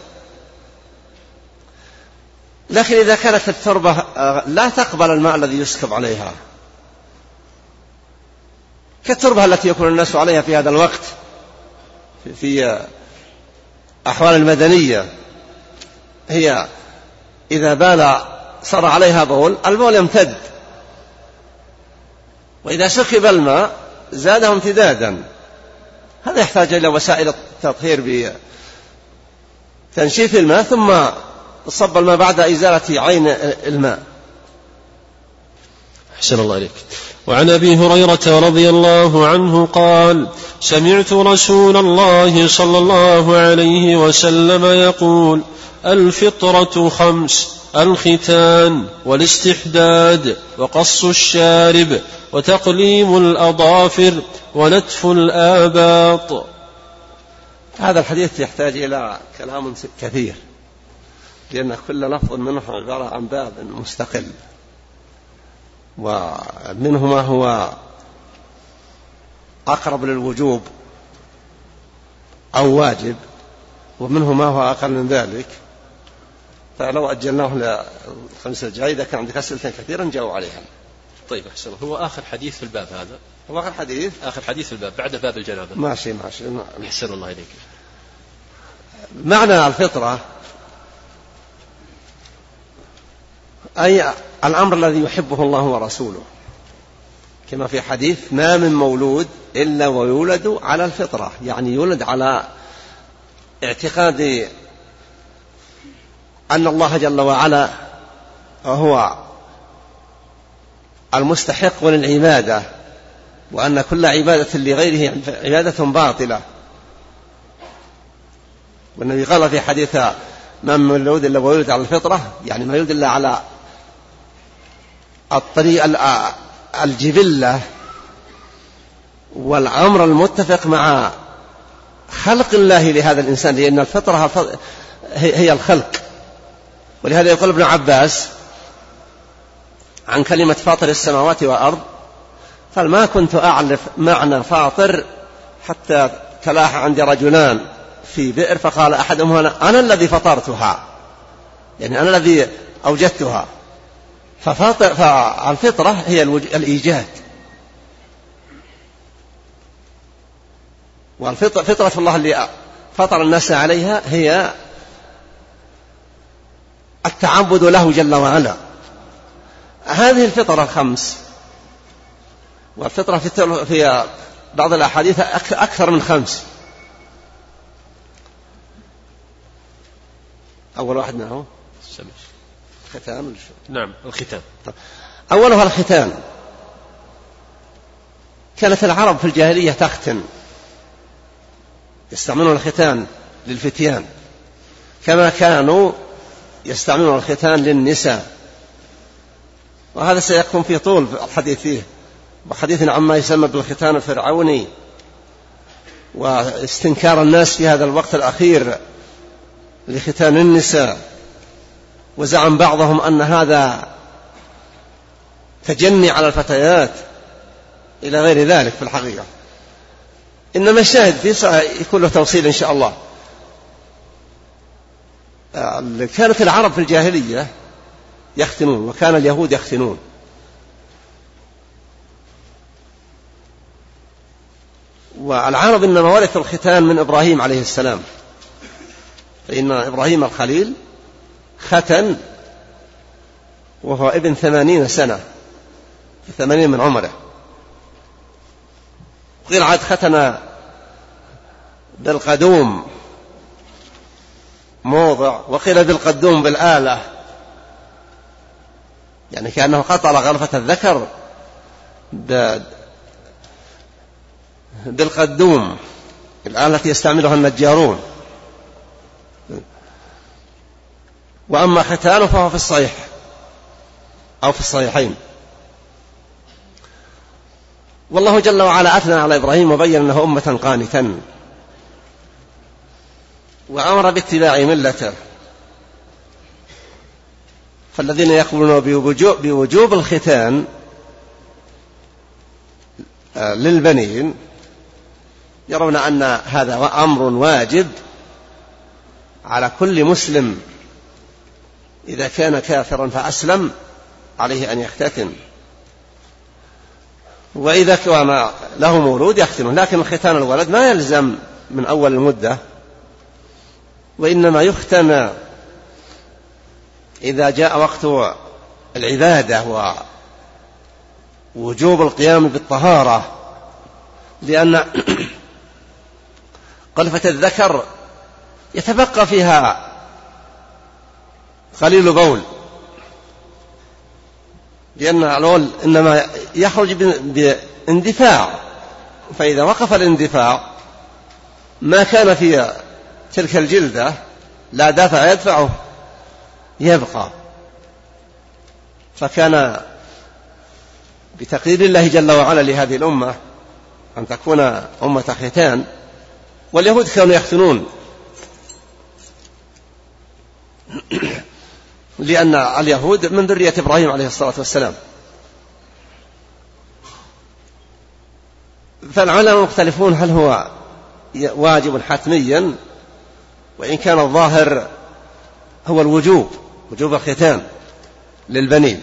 لكن إذا كانت التربة آه، لا تقبل الماء الذي يسكب عليها. كالتربة التي يكون الناس عليها في هذا الوقت في أحوال المدنية. هي إذا بال صار عليها بول البول يمتد. وإذا سكب الماء زاده امتدادا. هذا يحتاج إلى وسائل التطهير بتنشيف الماء ثم صب الماء بعد إزالة عين الماء. أحسن الله إليك. وعن أبي هريرة رضي الله عنه قال سمعت رسول الله صلى الله عليه وسلم يقول الفطرة خمس الختان والاستحداد وقص الشارب وتقليم الأظافر ونتف الآباط. هذا الحديث يحتاج إلى كلام كثير. لأن كل لفظ منه عبارة عن باب مستقل. ومنه ما هو أقرب للوجوب أو واجب ومنه ما هو أقل من ذلك. فلو أجلناه للخمسة الجاي إذا كان عندك أسئلة كثيرا جاوب عليها. طيب أحسن. هو آخر حديث في الباب هذا؟ هو آخر حديث؟ آخر حديث في الباب بعد باب الجنابة ماشي ماشي. أحسن الله إليك. معنى الفطرة أي الأمر الذي يحبه الله ورسوله. كما في حديث ما من مولود إلا ويولد على الفطرة يعني يولد على اعتقاد أن الله جل وعلا هو المستحق للعبادة وأن كل عبادة لغيره عبادة باطلة. والنبي قال في حديث ما من مولود إلا ويولد على الفطرة يعني ما يولد إلا على الطريق الجبلة والأمر المتفق مع خلق الله لهذا الإنسان لأن الفطرة هي الخلق. ولهذا يقول ابن عباس عن كلمة فاطر السماوات والأرض قال ما كنت أعرف معنى فاطر حتى تلاح عندي رجلان في بئر. فقال أحدهما أنا, الذي فطرتها. يعني أنا الذي أوجدتها. فالفطرة هي الإيجاد. والفطرة الله اللي فطر الناس عليها هي التعبد له جل وعلا. هذه الفطرة الخمس. والفطرة في بعض الأحاديث أكثر من خمس. أول واحد منه الختان نعم الختان طيب. أولها الختان كانت العرب في الجاهلية تختن. يستعملون الختان للفتيان. كما كانوا يستعملون الختان للنساء. وهذا سيكون في طول الحديث فيه وحديث عما يسمى بالختان الفرعوني. واستنكار الناس في هذا الوقت الأخير لختان النساء. وزعم بعضهم أن هذا تجني على الفتيات إلى غير ذلك في الحقيقة. إنما الشاهد يكون له توصيل إن شاء الله. كانت العرب في الجاهلية يختنون وكان اليهود يختنون. والعرب إنما ورثوا الختان من إبراهيم عليه السلام. فإن إبراهيم الخليل ختن وهو ابن ثمانين سنة في ثمانين من عمره. قيل عاد ختن بالقدوم موضع وقيل بالقدوم بالآلة. يعني كأنه قطر غرفة الذكر بالقدوم الآلة التي يستعملها النجارون. وأما ختانه فهو في الصحيح أو في الصحيحين. والله جل وعلا أثنى على إبراهيم وبين أنه أمة قانتا وأمر باتباع ملته. فالذين يقولون بوجوب, الختان آه، للبنين يرون أن هذا أمر واجب على كل مسلم. إذا كان كافرا فأسلم عليه أن يختتن وإذا كان له مولود يختنه لكن ختان الولد ما يلزم من أول المدة وإنما يختن إذا جاء وقت العبادة ووجوب القيام بالطهارة لأن قلفة الذكر يتبقى فيها قليل بول لأن البول إنما يخرج باندفاع. فإذا وقف الاندفاع ما كان في تلك الجلدة لا دافع يدفعه يبقى. فكان بتقدير الله جل وعلا لهذه الأمة أن تكون أمة ختان واليهود كانوا يختنون لأن اليهود من ذرية إبراهيم عليه الصلاة والسلام. فالعلماء مختلفون هل هو واجب حتميا وإن كان الظاهر هو الوجوب وجوب الختان للبنين.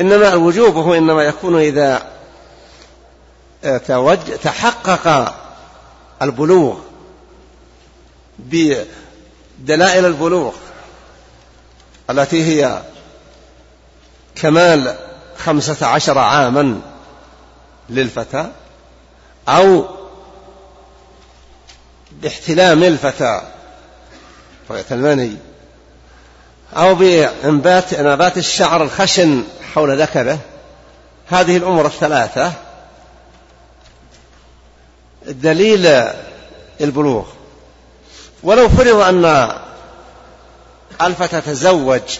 إنما الوجوب هو إنما يكون إذا تحقق البلوغ بدلائل البلوغ التي هي كمال خمسة عشر عاما للفتى أو باحتلام الفتى رؤية المني أو بإنبات نبات الشعر الخشن حول ذكره. هذه الأمور الثلاثة دليل البلوغ. ولو فرض أن الفتى تزوج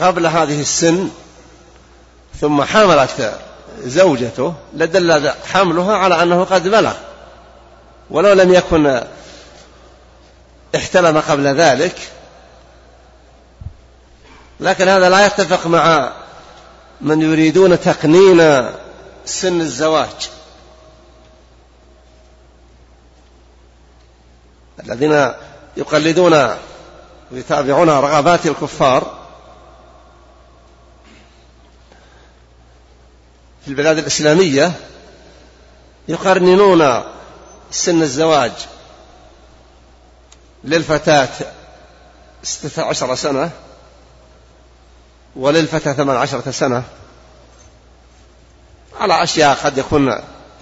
قبل هذه السن ثم حملت زوجته لدل حملها على أنه قد بلغ. ولو لم يكن احتلم قبل ذلك لكن هذا لا يتفق مع من يريدون تقنين سن الزواج. الذين يقلدون ويتابعون رغبات الكفار في البلاد الإسلامية يقرنون سن الزواج للفتاة ستة عشر سنة وللفتاة ثمان عشرة سنة على أشياء قد يكون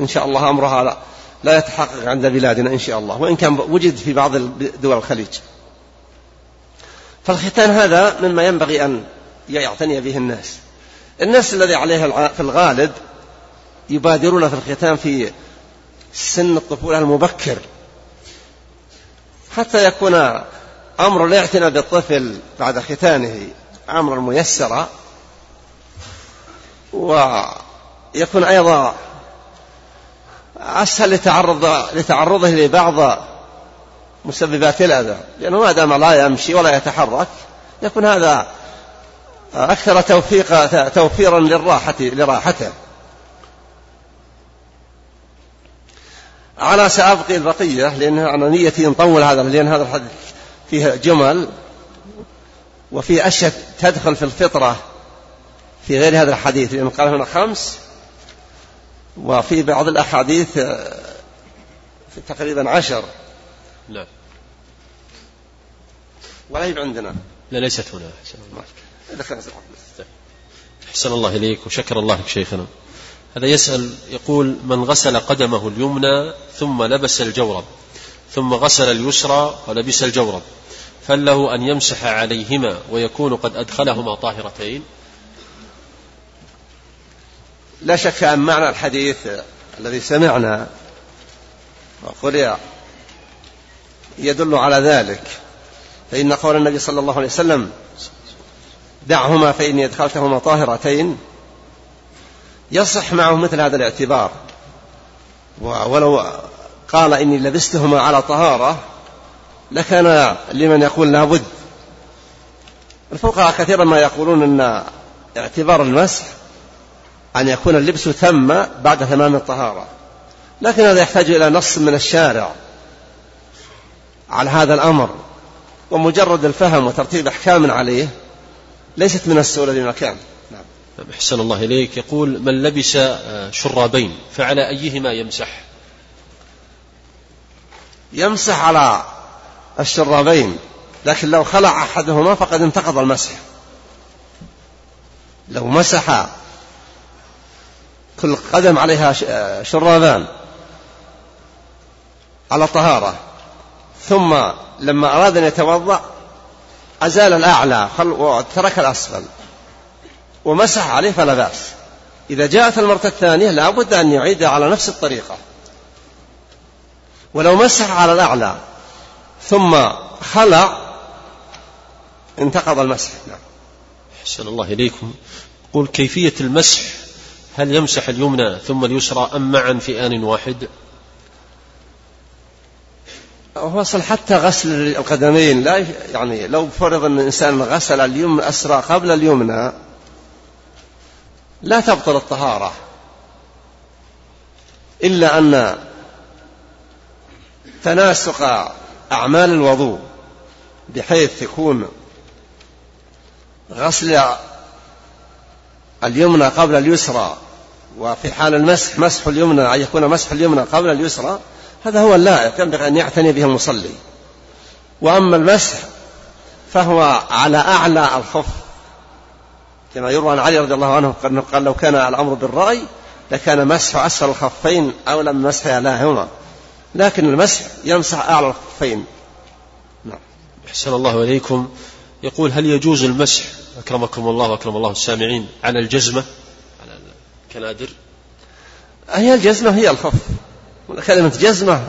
إن شاء الله أمرها لا يتحقق عند بلادنا إن شاء الله وإن كان وجد في بعض دول الخليج. فالختان هذا مما ينبغي أن يعتني به الناس. الناس الذي عليها في الغالب يبادرون في الختان في سن الطفولة المبكر. حتى يكون أمر الاعتناء بالطفل بعد ختانه أمرا ميسرا ويكون أيضا أسهل لتعرض لتعرضه لبعض مسببات الأذى. لأنه ما دام لا يمشي ولا يتحرك يكون هذا أكثر توفيق توفيرا للراحة لراحته. على سأبقي البقية لأن أنا نيتي نطول هذا لأن هذا الحديث فيه جمل وفيه أشياء تدخل في الفطرة في غير هذا الحديث لأنه قال هنا خمس وفي بعض الأحاديث في تقريبا عشر. نعم ولا هي عندنا. لا ليست هنا. أحسن الله أحسن الله إليك وشكر الله لك شيخنا. هذا يسأل يقول من غسل قدمه اليمنى ثم لبس الجورب ثم غسل اليسرى ولبس الجورب فل له أن يمسح عليهما ويكون قد أدخلهما طاهرتين؟ لا شك أن معنى الحديث الذي سمعنا وقرئ يدل على ذلك. فإن قول النبي صلى الله عليه وسلم دعهما فإني أدخلتهما طاهرتين يصح معه مثل هذا الاعتبار. ولو قال إني لبستهما على طهارة لكان لمن يقول لابد. الفقهاء كثيرا ما يقولون أن اعتبار المسح أن يكون اللبس تم بعد تمام الطهارة. لكن هذا يحتاج إلى نص من الشارع على هذا الأمر. ومجرد الفهم وترتيب أحكام عليه ليست من السهولة بمكان نعم. أحسن الله إليك. يقول من لبس آه، شرابين فعلى أيهما يمسح؟ يمسح على الشرابين لكن لو خلع أحدهما فقد انتقض المسح. لو مسح كل قدم عليها شرابان على طهارة. ثم لما أراد أن يتوضأ أزال الأعلى وترك الأسفل ومسح عليه فلا بأس. إذا جاءت المرة الثانية لا بد أن يعيد على نفس الطريقة. ولو مسح على الأعلى ثم خلع انتقض المسح. نعم. أحسن الله إليكم. قل كيفية المسح؟ هل يمسح اليمنى ثم اليسرى أم معا في آن واحد؟ وصل حتى غسل القدمين لا يعني لو فرض أن الإنسان غسل اليمنى أسرى قبل اليمنى لا تبطل الطهارة إلا أن تناسق أعمال الوضوء بحيث يكون غسل اليمنى قبل اليسرى وفي حال المسح مسح اليمنى أن يكون مسح اليمنى قبل اليسرى هذا هو اللائق ينبغي أن يعتني به المصلي. وأما المسح فهو على أعلى الخف. كما يروى عن علي رضي الله عنه قال لو كان الأمر بالرأي لكان مسح أسفل الخفين أولى من مسح أعلاهما لكن المسح يمسح أعلى الخفين. نعم. أحسن الله إليكم. يقول هل يجوز المسح؟ أكرمكم الله وأكرم الله السامعين. على الجزمة؟ الكنادر هي الجزمة هي الخف. كلمة جزمة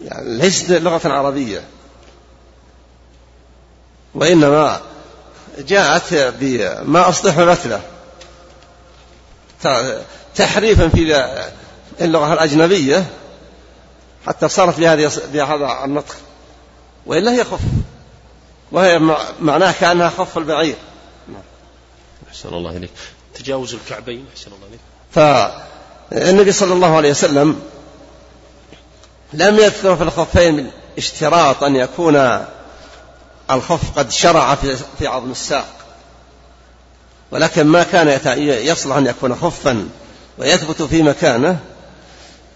يعني ليست لغة عربية. وإنما جاءت بما أصلح مثله تحريفا في اللغة الأجنبية حتى صارت بهذه بهذا النطق. وإلا هي خف. وهي معناها كأنها خف البعير. أحسن الله إليك. تجاوز الكعبين أحسن الله إليك فالنبي صلى الله عليه وسلم لم يذكر في الخفين اشتراط أن يكون الخف قد شرع في عظم الساق. ولكن ما كان يصلح أن يكون خفا ويثبت في مكانه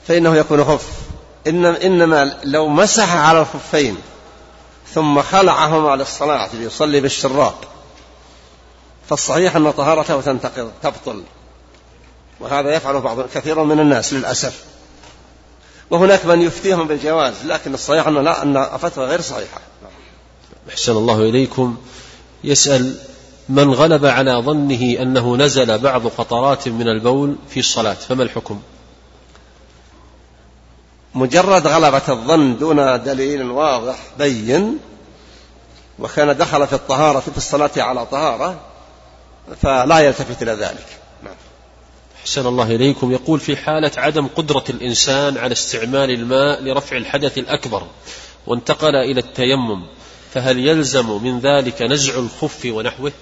فإنه يكون خف. إنما لو مسح على الخفين ثم خلعهما للصلاة ليصلي بالشراب فالصحيح أن طهارته تنتقض تبطل. وهذا يفعله بعض كثير من الناس للأسف. وهناك من يفتيهم بالجواز لكن الصحيح أن لا أن فتوى غير صحيحة. أحسن الله إليكم. يسأل من غلب على ظنه أنه نزل بعض قطرات من البول في الصلاة فما الحكم؟ مجرد غلبة الظن دون دليل واضح بين وكان دخل في الطهارة في الصلاة على طهارة فلا يلتفت إلى ذلك. نعم. أحسن الله إليكم. يقول في حالة عدم قدرة الإنسان على استعمال الماء لرفع الحدث الأكبر وانتقل إلى التيمم فهل يلزم من ذلك نزع الخف ونحوه؟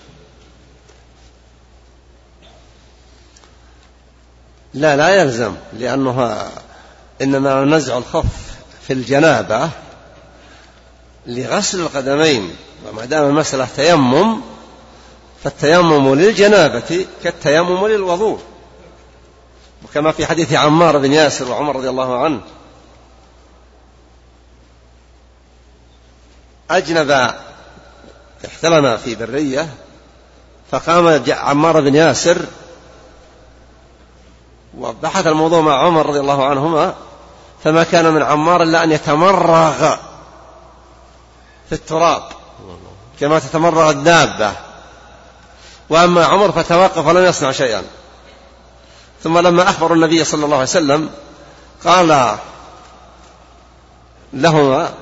لا لا يلزم لأنه إنما نزع الخف في الجنابة لغسل القدمين وما دام المسألة تيمم فالتيمم للجنابة كالتيمم للوضوء. وكما في حديث عمار بن ياسر وعمر رضي الله عنه. أجنب احتلم في برية فقام عمار بن ياسر وبحث الموضوع مع عمر رضي الله عنهما فما كان من عمار إلا أن يتمرغ في التراب كما تتمرغ الدابة. وأما عمر فتوقف ولم يصنع شيئا. ثم لما أخبروا النبي صلى الله عليه وسلم قال لهما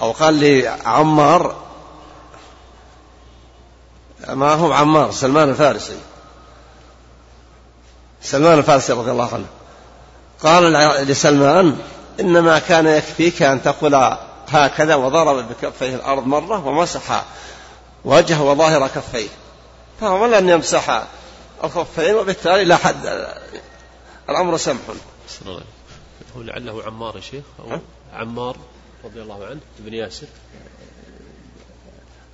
أو قال لعمار ما هو عمار سلمان الفارسي. سلمان الفارسي رضي الله عنه. قال لسلمان إنما كان يكفيك أن تقول هكذا وضرب بكفيه الأرض مرة ومسح وجهه وظاهر كفيه. فهو لن يمسح الخفين وبالتالي لا حد الأمر سمح. هو لعله عمار يا شيخ أو عمار رضي الله عنه ابن ياسر.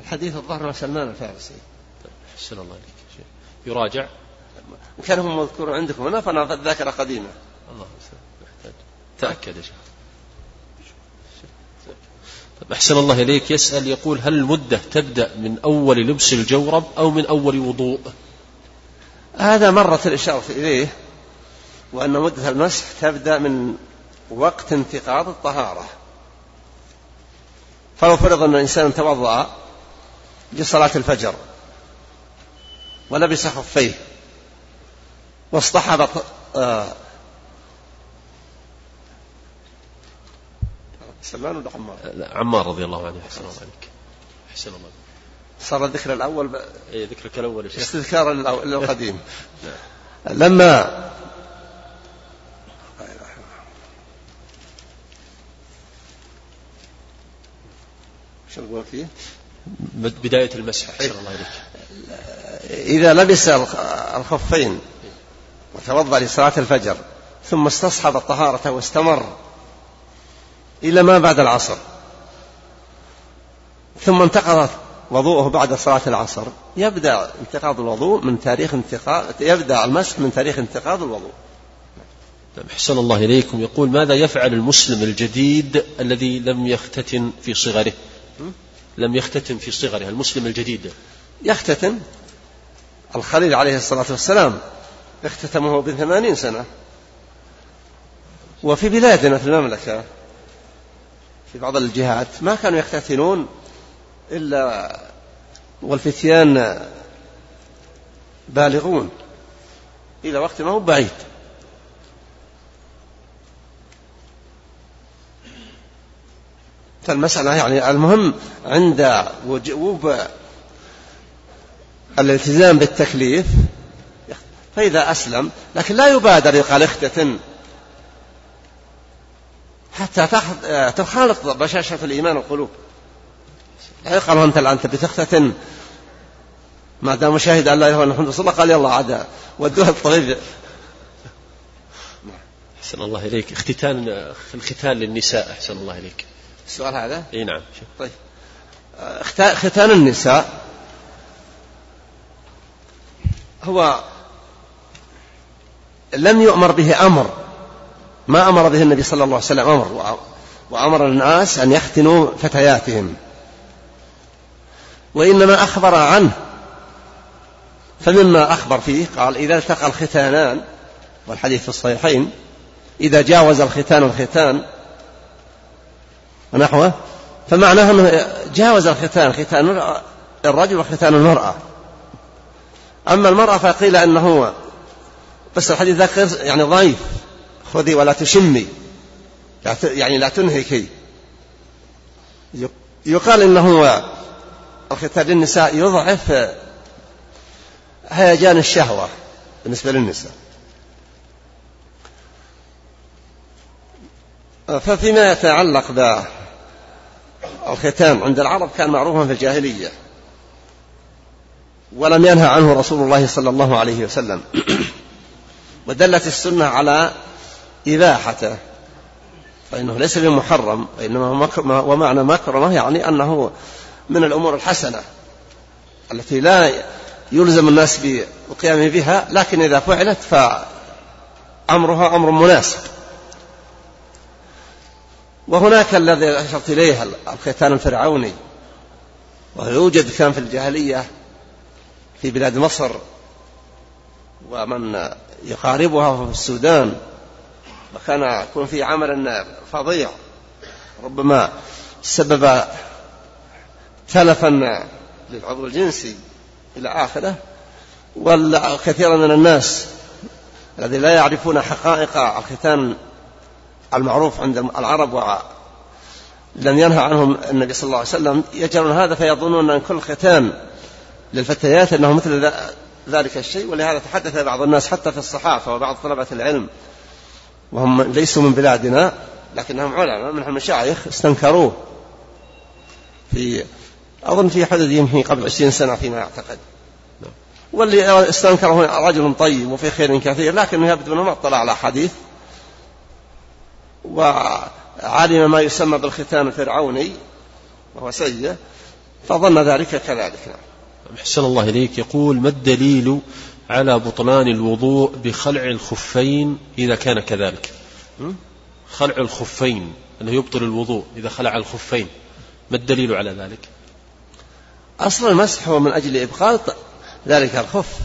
الحديث الظهر سلمان الفارسي. أحسن الله عليك شيخ. يراجع؟ كان هم مذكور عندكم هنا فأنا الذاكرة قديمة. الله محتاج تأكد يا شيخ. طيب أحسن الله إليك. يسأل يقول هل المدة تبدأ من أول لبس الجورب أو من أول وضوء؟ هذا مرت الإشارة إليه وأن مدة المسح تبدأ من وقت انتقاض الطهارة. فلو فرض أن الإنسان توضأ لصلاة الفجر ولبس خفيه واصطحب سلمان ولا عمار؟ لا عمار رضي الله عنه أحسن الله عليك أحسن الله صار الذكر الأول ب... إيه ذكرك الأول يا شيخ استذكارا للقديم نعم. لما شو نقول فيه؟ بداية المسح أحسن الله عليك إذا لبس الخفين وتوضأ لصلاة الفجر ثم استصحب الطهارة واستمر إلى ما بعد العصر. ثم انتقض وضوءه بعد صلاة العصر. يبدأ انتقاض الوضوء من تاريخ انتقاض يبدأ المسح من تاريخ انتقاض الوضوء. نعم أحسن الله إليكم. يقول ماذا يفعل المسلم الجديد الذي لم يختتن في صغره؟ لم يختتن في صغره المسلم الجديد. يختتن. الخليل عليه الصلاة والسلام اختتمه بثمانين سنة. وفي بلادنا في المملكة. في بعض الجهات ما كانوا يختتنون إلا والفتيان بالغون. إلى وقت ما هو بعيد. فالمسألة يعني المهم عند وجوب الالتزام بالتكليف فإذا أسلم لكن لا يبادر يقال اختتن. حتى تخالط بشاشة الإيمان والقلوب. لا يقال أنت أنت بتختتن ما دام شاهد أن لا إله إلا محمد رسول الله قال يلا عاد. ودوها الطبيب. أحسن الله إليك. اختتان الختان للنساء أحسن الله إليك. السؤال هذا؟ إي نعم. طيب. ختان النساء هو لم يؤمر به أمر. ما أمر به النبي صلى الله عليه وسلم أمر وأمر الناس أن يختنوا فتياتهم. وإنما أخبر عنه فمما أخبر فيه قال إذا التقى الختانان والحديث في الصحيحين إذا جاوز الختان الختان ونحوه فمعناه أنه جاوز الختان ختان الرجل وختان المرأة. أما المرأة فقيل أنه بس الحديث ذاك يعني ضعيف. خذي ولا تشمي. يعني لا تنهكي يقال إنه الختان للنساء يضعف هيجان الشهوة بالنسبة للنساء. ففيما يتعلق بالختان عند العرب كان معروفا في الجاهلية. ولم ينهى عنه رسول الله صلى الله عليه وسلم. ودلت السنة على إباحته فإنه ليس بمحرم وإنما ومعنى مكرمة يعني أنه من الأمور الحسنة التي لا يلزم الناس بالقيام بها لكن إذا فعلت فأمرها أمر مناسب. وهناك الذي أشرت إليه الختان الفرعوني ويوجد كان في الجاهلية في بلاد مصر ومن يقاربها في السودان. وكان يكون في عمل فظيع ربما سبب تلفا للعضو الجنسي إلى آخره والكثير من الناس الذي لا يعرفون حقائق الختان المعروف عند العرب لم ينهى عنهم النبي صلى الله عليه وسلم يجعلون هذا فيظنون أن كل ختان للفتيات أنه مثل ذلك الشيء ولهذا تحدث بعض الناس حتى في الصحافة وبعض طلبة العلم وهم ليسوا من بلادنا لكنهم علماء من المشايخ استنكروه. في أظن في حدود يمكن قبل عشرين سنة فيما أعتقد. واللي استنكره رجل طيب وفي خير كثير لكنه يبدو أنه ما اطلع على حديث. وعلم ما يسمى بالختان الفرعوني وهو سيء فظن ذلك كذلك. نعم. أحسن الله إليك. يقول ما الدليل على بطلان الوضوء بخلع الخفين إذا كان كذلك. خلع الخفين أنه يبطل الوضوء إذا خلع الخفين. ما الدليل على ذلك؟ أصل المسح هو من أجل إبقاء ذلك الخف.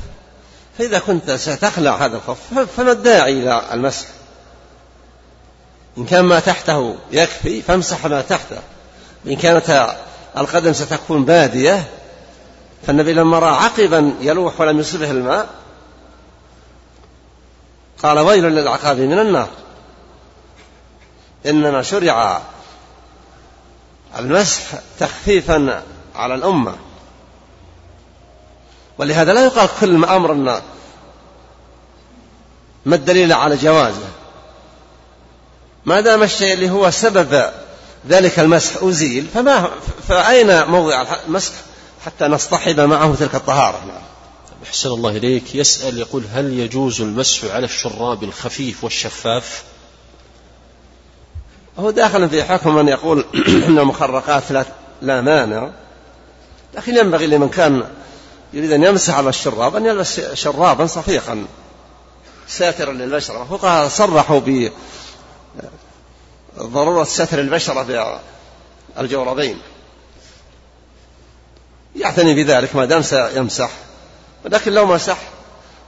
فإذا كنت ستخلع هذا الخف فما الداعي إلى المسح؟ إن كان ما تحته يكفي فامسح ما تحته. إن كانت القدم ستكون بادية فالنبي لما رأى عقبا يلوح ولم يصبه الماء قال ويل للعقاب من النار. إنما شرع المسح تخفيفا على الأمة. ولهذا لا يقال كل أمر ما الدليل على جوازه. ما دام الشيء اللي هو سبب ذلك المسح أزيل فما فأين موضع المسح؟ حتى نصطحب معه تلك الطهارة. نعم. أحسن الله إليك. يسأل يقول هل يجوز المسح على الشراب الخفيف والشفاف؟ هو داخل في حكم من يقول أن المخرقات لا, لا مانع. لكن ينبغي لمن كان يريد أن يمسح على الشراب أن يلبس شرابا صفيقا ساترا للبشرة. فقهاء صرحوا بضرورة ستر البشرة بالجوربين يعتني بذلك ما دام سيمسح. ولكن لو مسح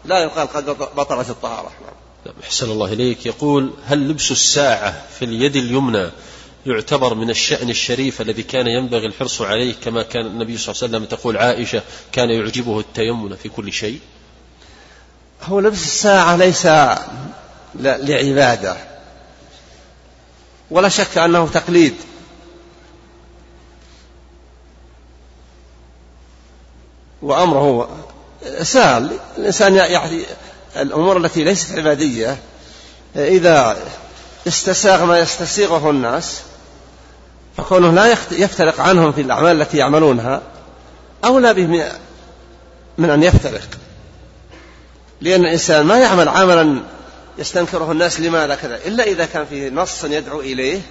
لا يقال قد بطلت الطهارة. نعم. أحسن الله إليك. يقول هل لبس الساعة في اليد اليمنى يعتبر من الشأن الشريف الذي كان ينبغي الحرص عليه كما كان النبي صلى الله عليه وسلم تقول عائشة كان يعجبه التيمن في كل شيء؟ هو لبس الساعة ليس لعبادة. ولا شك أنه تقليد. وأمره سهل. الإنسان يعني الأمور التي ليست عبادية إذا استساغ ما يستسيغه الناس فكونه لا يفترق عنهم في الأعمال التي يعملونها أولى به من أن يفترق. لأن الإنسان ما يعمل عملا يستنكره الناس لماذا كذا؟ إلا إذا كان فيه نص يدعو إليه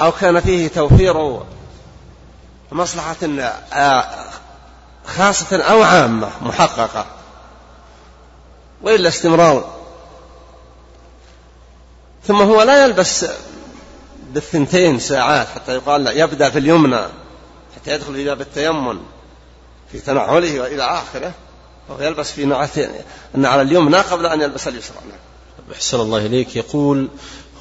أو كان فيه توفير مصلحة خاصة أو عامة محققة. وإلا استمرار. ثم هو لا يلبس بالثنتين ساعات حتى يقال لا يبدأ في اليمنى حتى يدخل في باب في تنعله وإلى آخره. وهو يلبس في النعل اليمنى قبل أن يلبس اليسرى. أحسن الله إليك. يقول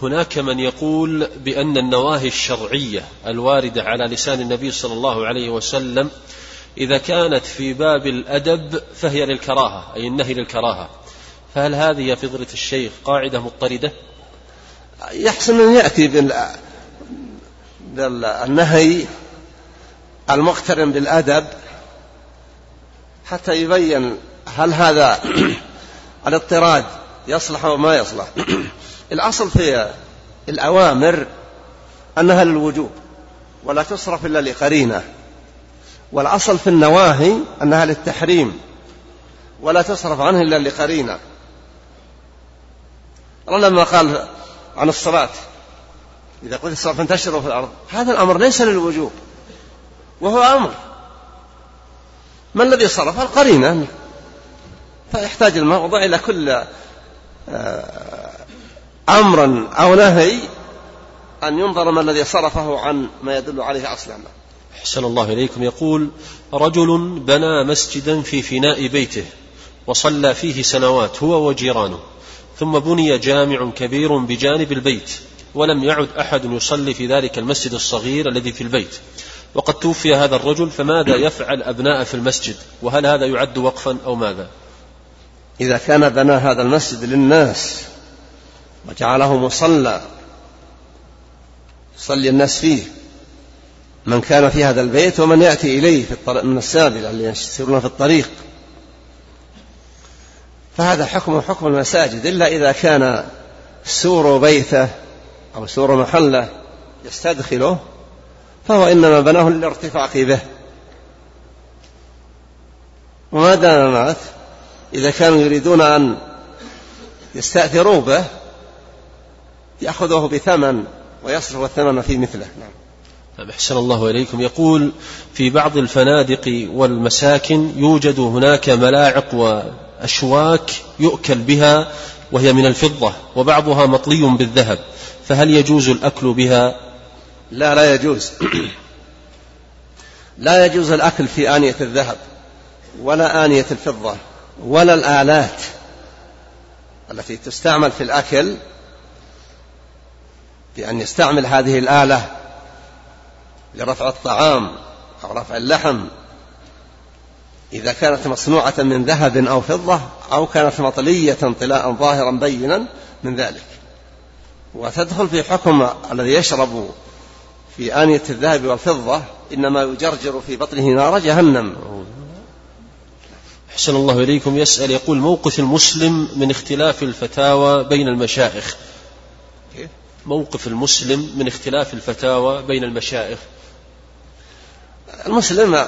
هناك من يقول بأن النواهي الشرعية الواردة على لسان النبي صلى الله عليه وسلم إذا كانت في باب الأدب فهي للكراهة أي النهي للكراهة. فهل هذه يا فضلة الشيخ قاعدة مضطردة؟ يحسن أن يأتي بالنهي المقترن بالأدب حتى يبين هل هذا الاضطراد يصلح أو ما يصلح. الأصل في الأوامر أنها للوجوب ولا تصرف إلا لقرينة. والأصل في النواهي أنها للتحريم ولا تصرف عنه إلا لقرينة. لما قال عن الصلاة إذا قلت الصلاة فانتشروا في الأرض. هذا الأمر ليس للوجوب وهو أمر. ما الذي صرف؟ القرينة. فيحتاج الموضع إلى كل آه، أمر أو نهي أن ينظر ما الذي صرفه عن ما يدل عليه أصلا. أحسن الله إليكم. يقول رجل بنى مسجدا في فناء بيته وصلى فيه سنوات هو وجيرانه ثم بني جامع كبير بجانب البيت ولم يعد أحد يصلي في ذلك المسجد الصغير الذي في البيت. وقد توفي هذا الرجل فماذا يفعل أبناء في المسجد؟ وهل هذا يعد وقفا أو ماذا؟ إذا كان بنى هذا المسجد للناس وجعله مصلى يصلي الناس فيه من كان في هذا البيت ومن يأتي إليه في الطريق من السابل اللي يسيرون في الطريق. فهذا حكم حكم المساجد إلا إذا كان سور بيته أو سور محله يستدخله فهو إنما بناه للارتفاق به. وما دام مات إذا كانوا يريدون أن يستأثروا به يأخذه بثمن ويصرف الثمن في مثله. نعم. أحسن الله إليكم. يقول في بعض الفنادق والمساكن يوجد هناك ملاعق وأشواك يؤكل بها وهي من الفضة وبعضها مطلي بالذهب فهل يجوز الأكل بها؟ لا لا يجوز. لا يجوز الأكل في آنية الذهب ولا آنية الفضة ولا الآلات التي تستعمل في الأكل بأن يستعمل هذه الآلة لرفع الطعام أو رفع اللحم. إذا كانت مصنوعة من ذهب أو فضة أو كانت مطلية طلاء ظاهرا بينا من ذلك. وتدخل في حكم الذي يشرب في آنية الذهب والفضة إنما يجرجر في بطنه نار جهنم. أحسن الله إليكم. يسأل يقول موقف المسلم من اختلاف الفتاوى بين المشائخ موقف المسلم من اختلاف الفتاوى بين المشائخ المسلم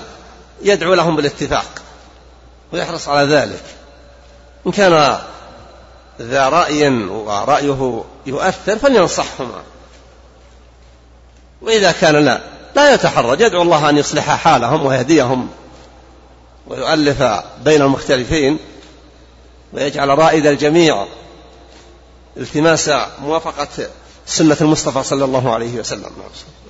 يدعو لهم بالاتفاق ويحرص على ذلك. إن كان ذا رأي ورأيه يؤثر فلينصحهما. وإذا كان لا لا يتحرج. يدعو الله أن يصلح حالهم ويهديهم ويؤلف بين المختلفين ويجعل رائد الجميع التماس موافقة سنة المصطفى صلى الله عليه وسلم.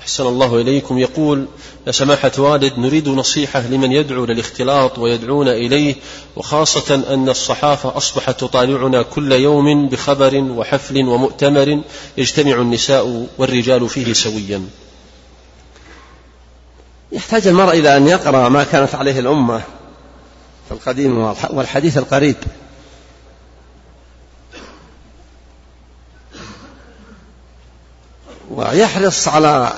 أحسن الله إليكم. يقول يا سماحة والد نريد نصيحة لمن يدعو للاختلاط ويدعون إليه وخاصة أن الصحافة أصبحت تطالعنا كل يوم بخبر وحفل ومؤتمر يجتمع النساء والرجال فيه سويا. يحتاج المرء إلى أن يقرأ ما كانت عليه الأمة في القديم والحديث القريب. ويحرص على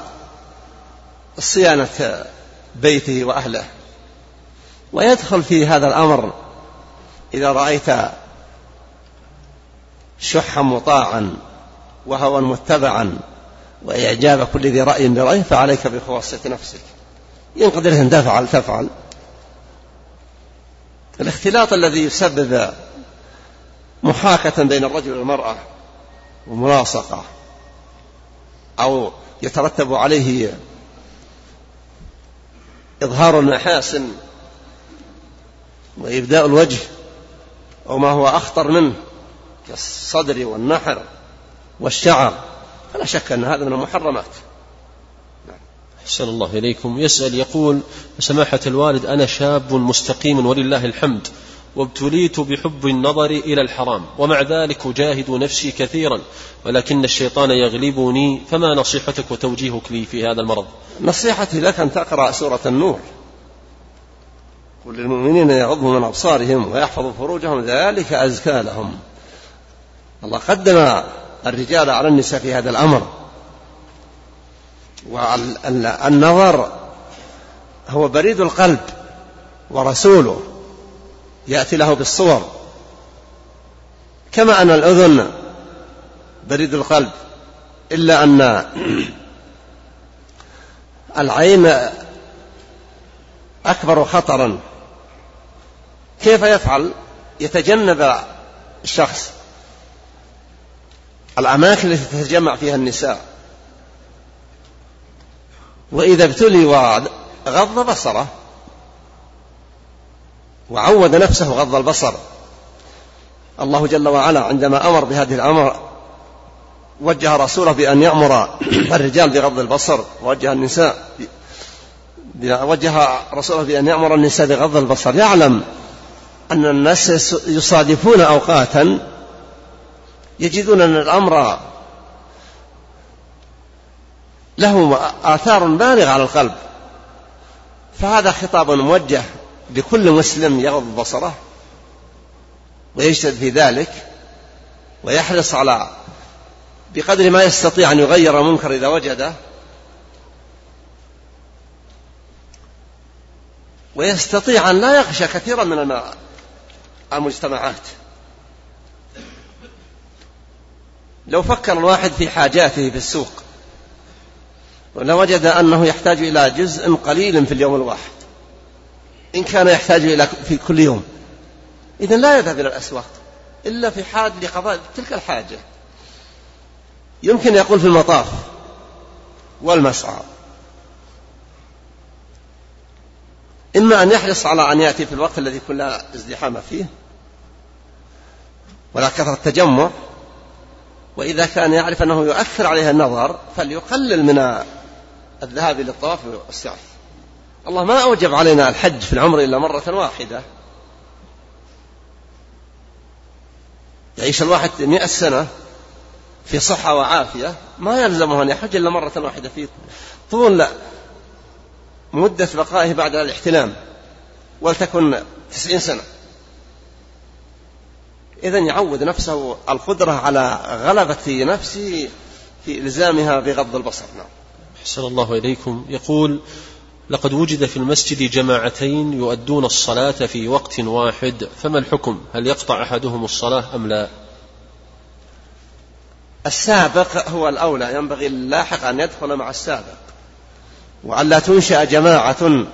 صيانة بيته وأهله. ويدخل في هذا الأمر إذا رأيت شحا مطاعا وهوى متبعا وإعجاب كل ذي رأي برأيه فعليك بخواصة نفسك. إن قدرت أن تفعل تفعل. الاختلاط الذي يسبب محاكة بين الرجل والمرأة وملاصقة أو يترتب عليه إظهار المحاسن وإبداء الوجه أو ما هو أخطر منه كالصدر والنحر والشعر فلا شك أن هذا من المحرمات. أحسن الله إليكم. يسأل يقول سماحة الوالد أنا شاب مستقيم ولله الحمد. وابتليت بحب النظر إلى الحرام ومع ذلك أجاهد نفسي كثيرا ولكن الشيطان يغلبني فما نصيحتك وتوجيهك لي في هذا المرض؟ نصيحتي لك أن تقرأ سورة النور. قل للمؤمنين يغضوا من أبصارهم ويحفظوا فروجهم ذلك أزكى لهم. الله قدم الرجال على النساء في هذا الأمر. والنظر هو بريد القلب ورسوله. يأتي له بالصور. كما أن الأذن بريد القلب إلا أن العين أكبر خطرا. كيف يفعل؟ يتجنب الشخص الأماكن التي تتجمع فيها النساء. وإذا ابتلي وغض بصره وعود نفسه غض البصر. الله جل وعلا عندما أمر بهذه الأمر وجه رسوله بأن يأمر الرجال بغض البصر ووجه النساء وجه رسوله بأن يأمر النساء بغض البصر. يعلم أن الناس يصادفون أوقاتا يجدون أن الأمر له آثار بالغة على القلب. فهذا خطاب موجه لكل مسلم يغض بصره ويجتهد في ذلك ويحرص على بقدر ما يستطيع أن يغير المنكر إذا وجده ويستطيع أن لا يخشى كثيرا من المجتمعات. لو فكر الواحد في حاجاته في السوق لوجد أنه يحتاج إلى جزء قليل في اليوم الواحد. إن كان يحتاج إلى في كل يوم. إذا لا يذهب إلى الأسواق إلا في حال لقضاء تلك الحاجة. يمكن يقول في المطاف والمسعى إما أن يحرص على أن يأتي في الوقت الذي لا ازدحام فيه ولا كثرة تجمع وإذا كان يعرف أنه يؤثر عليه النظر فليقلل من الذهاب للطواف والسعي الله ما أوجب علينا الحج في العمر إلا مرة واحدة. يعيش الواحد مئة سنة في صحة وعافية ما يلزمه أن يحج إلا مرة واحدة في طول مدة بقائه بعد الاحتلام ولتكن تسعين سنة. إذا يعود نفسه القدرة على غلبة نفسه في إلزامها بغض البصر. نعم. أحسن الله إليكم. يقول لقد وجد في المسجد جماعتين يؤدون الصلاة في وقت واحد فما الحكم؟ هل يقطع أحدهم الصلاة أم لا؟ السابق هو الأولى ينبغي اللاحق أن يدخل مع السابق. وأن لا تنشأ جماعة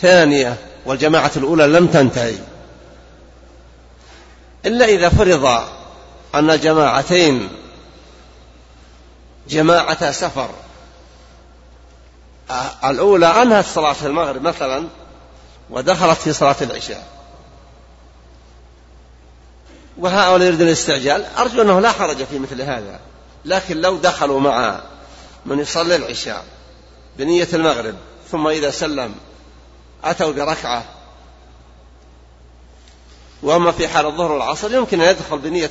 ثانية والجماعة الأولى لم تنتهي. إلا إذا فرض أن الجماعتين جماعة سفر. الأولى أنهت صلاة المغرب مثلا ودخلت في صلاة العشاء. وهؤلاء يريدون الاستعجال. أرجو أنه لا حرج في مثل هذا. لكن لو دخلوا مع من يصلي العشاء بنية المغرب ثم إذا سلم أتوا بركعة وأما في حال الظهر والعصر يمكن أن يدخل بنية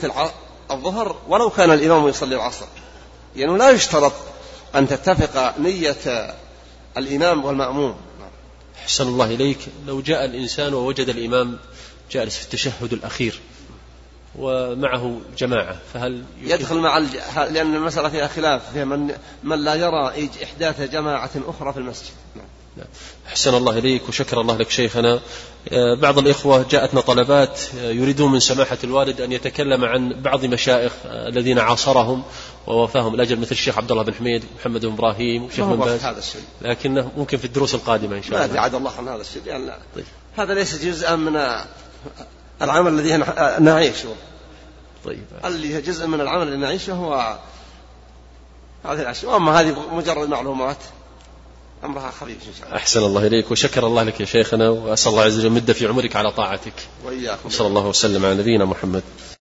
الظهر ولو كان الإمام يصلي العصر. لأنه يعني لا يشترط أن تتفق نية الإمام والمأموم. أحسن الله إليك. لو جاء الإنسان ووجد الإمام جالس في التشهد الأخير ومعه جماعة فهل يدخل مع الج... لأن المسألة فيها خلاف فيها من, من لا يرى إحداث جماعة أخرى في المسجد. نعم. نعم. أحسن الله إليك وشكر الله لك شيخنا. آه، بعض الإخوة جاءتنا طلبات آه، يريدون من سماحة الوالد أن يتكلم عن بعض مشايخ آه، الذين عاصرهم ووفاهم الأجل مثل الشيخ عبد الله بن حميد محمد بن إبراهيم وشيخ بن باز. هذا الشيء لكنه ممكن في الدروس القادمة إن شاء الله. ما عاد الله عن هذا الشيء يعني لا. طيب. هذا ليس جزءا من العمل الذي نعيشه. طيب. اللي جزء من العمل اللي نعيشه هو هذه الأشياء. وأما هذه مجرد معلومات. أمرها خفيف إن شاء الله. أحسن الله إليك وشكر الله لك يا شيخنا وأسأل الله عز وجل مد في عمرك على طاعتك. وإياكم. صلى الله وسلم على نبينا محمد.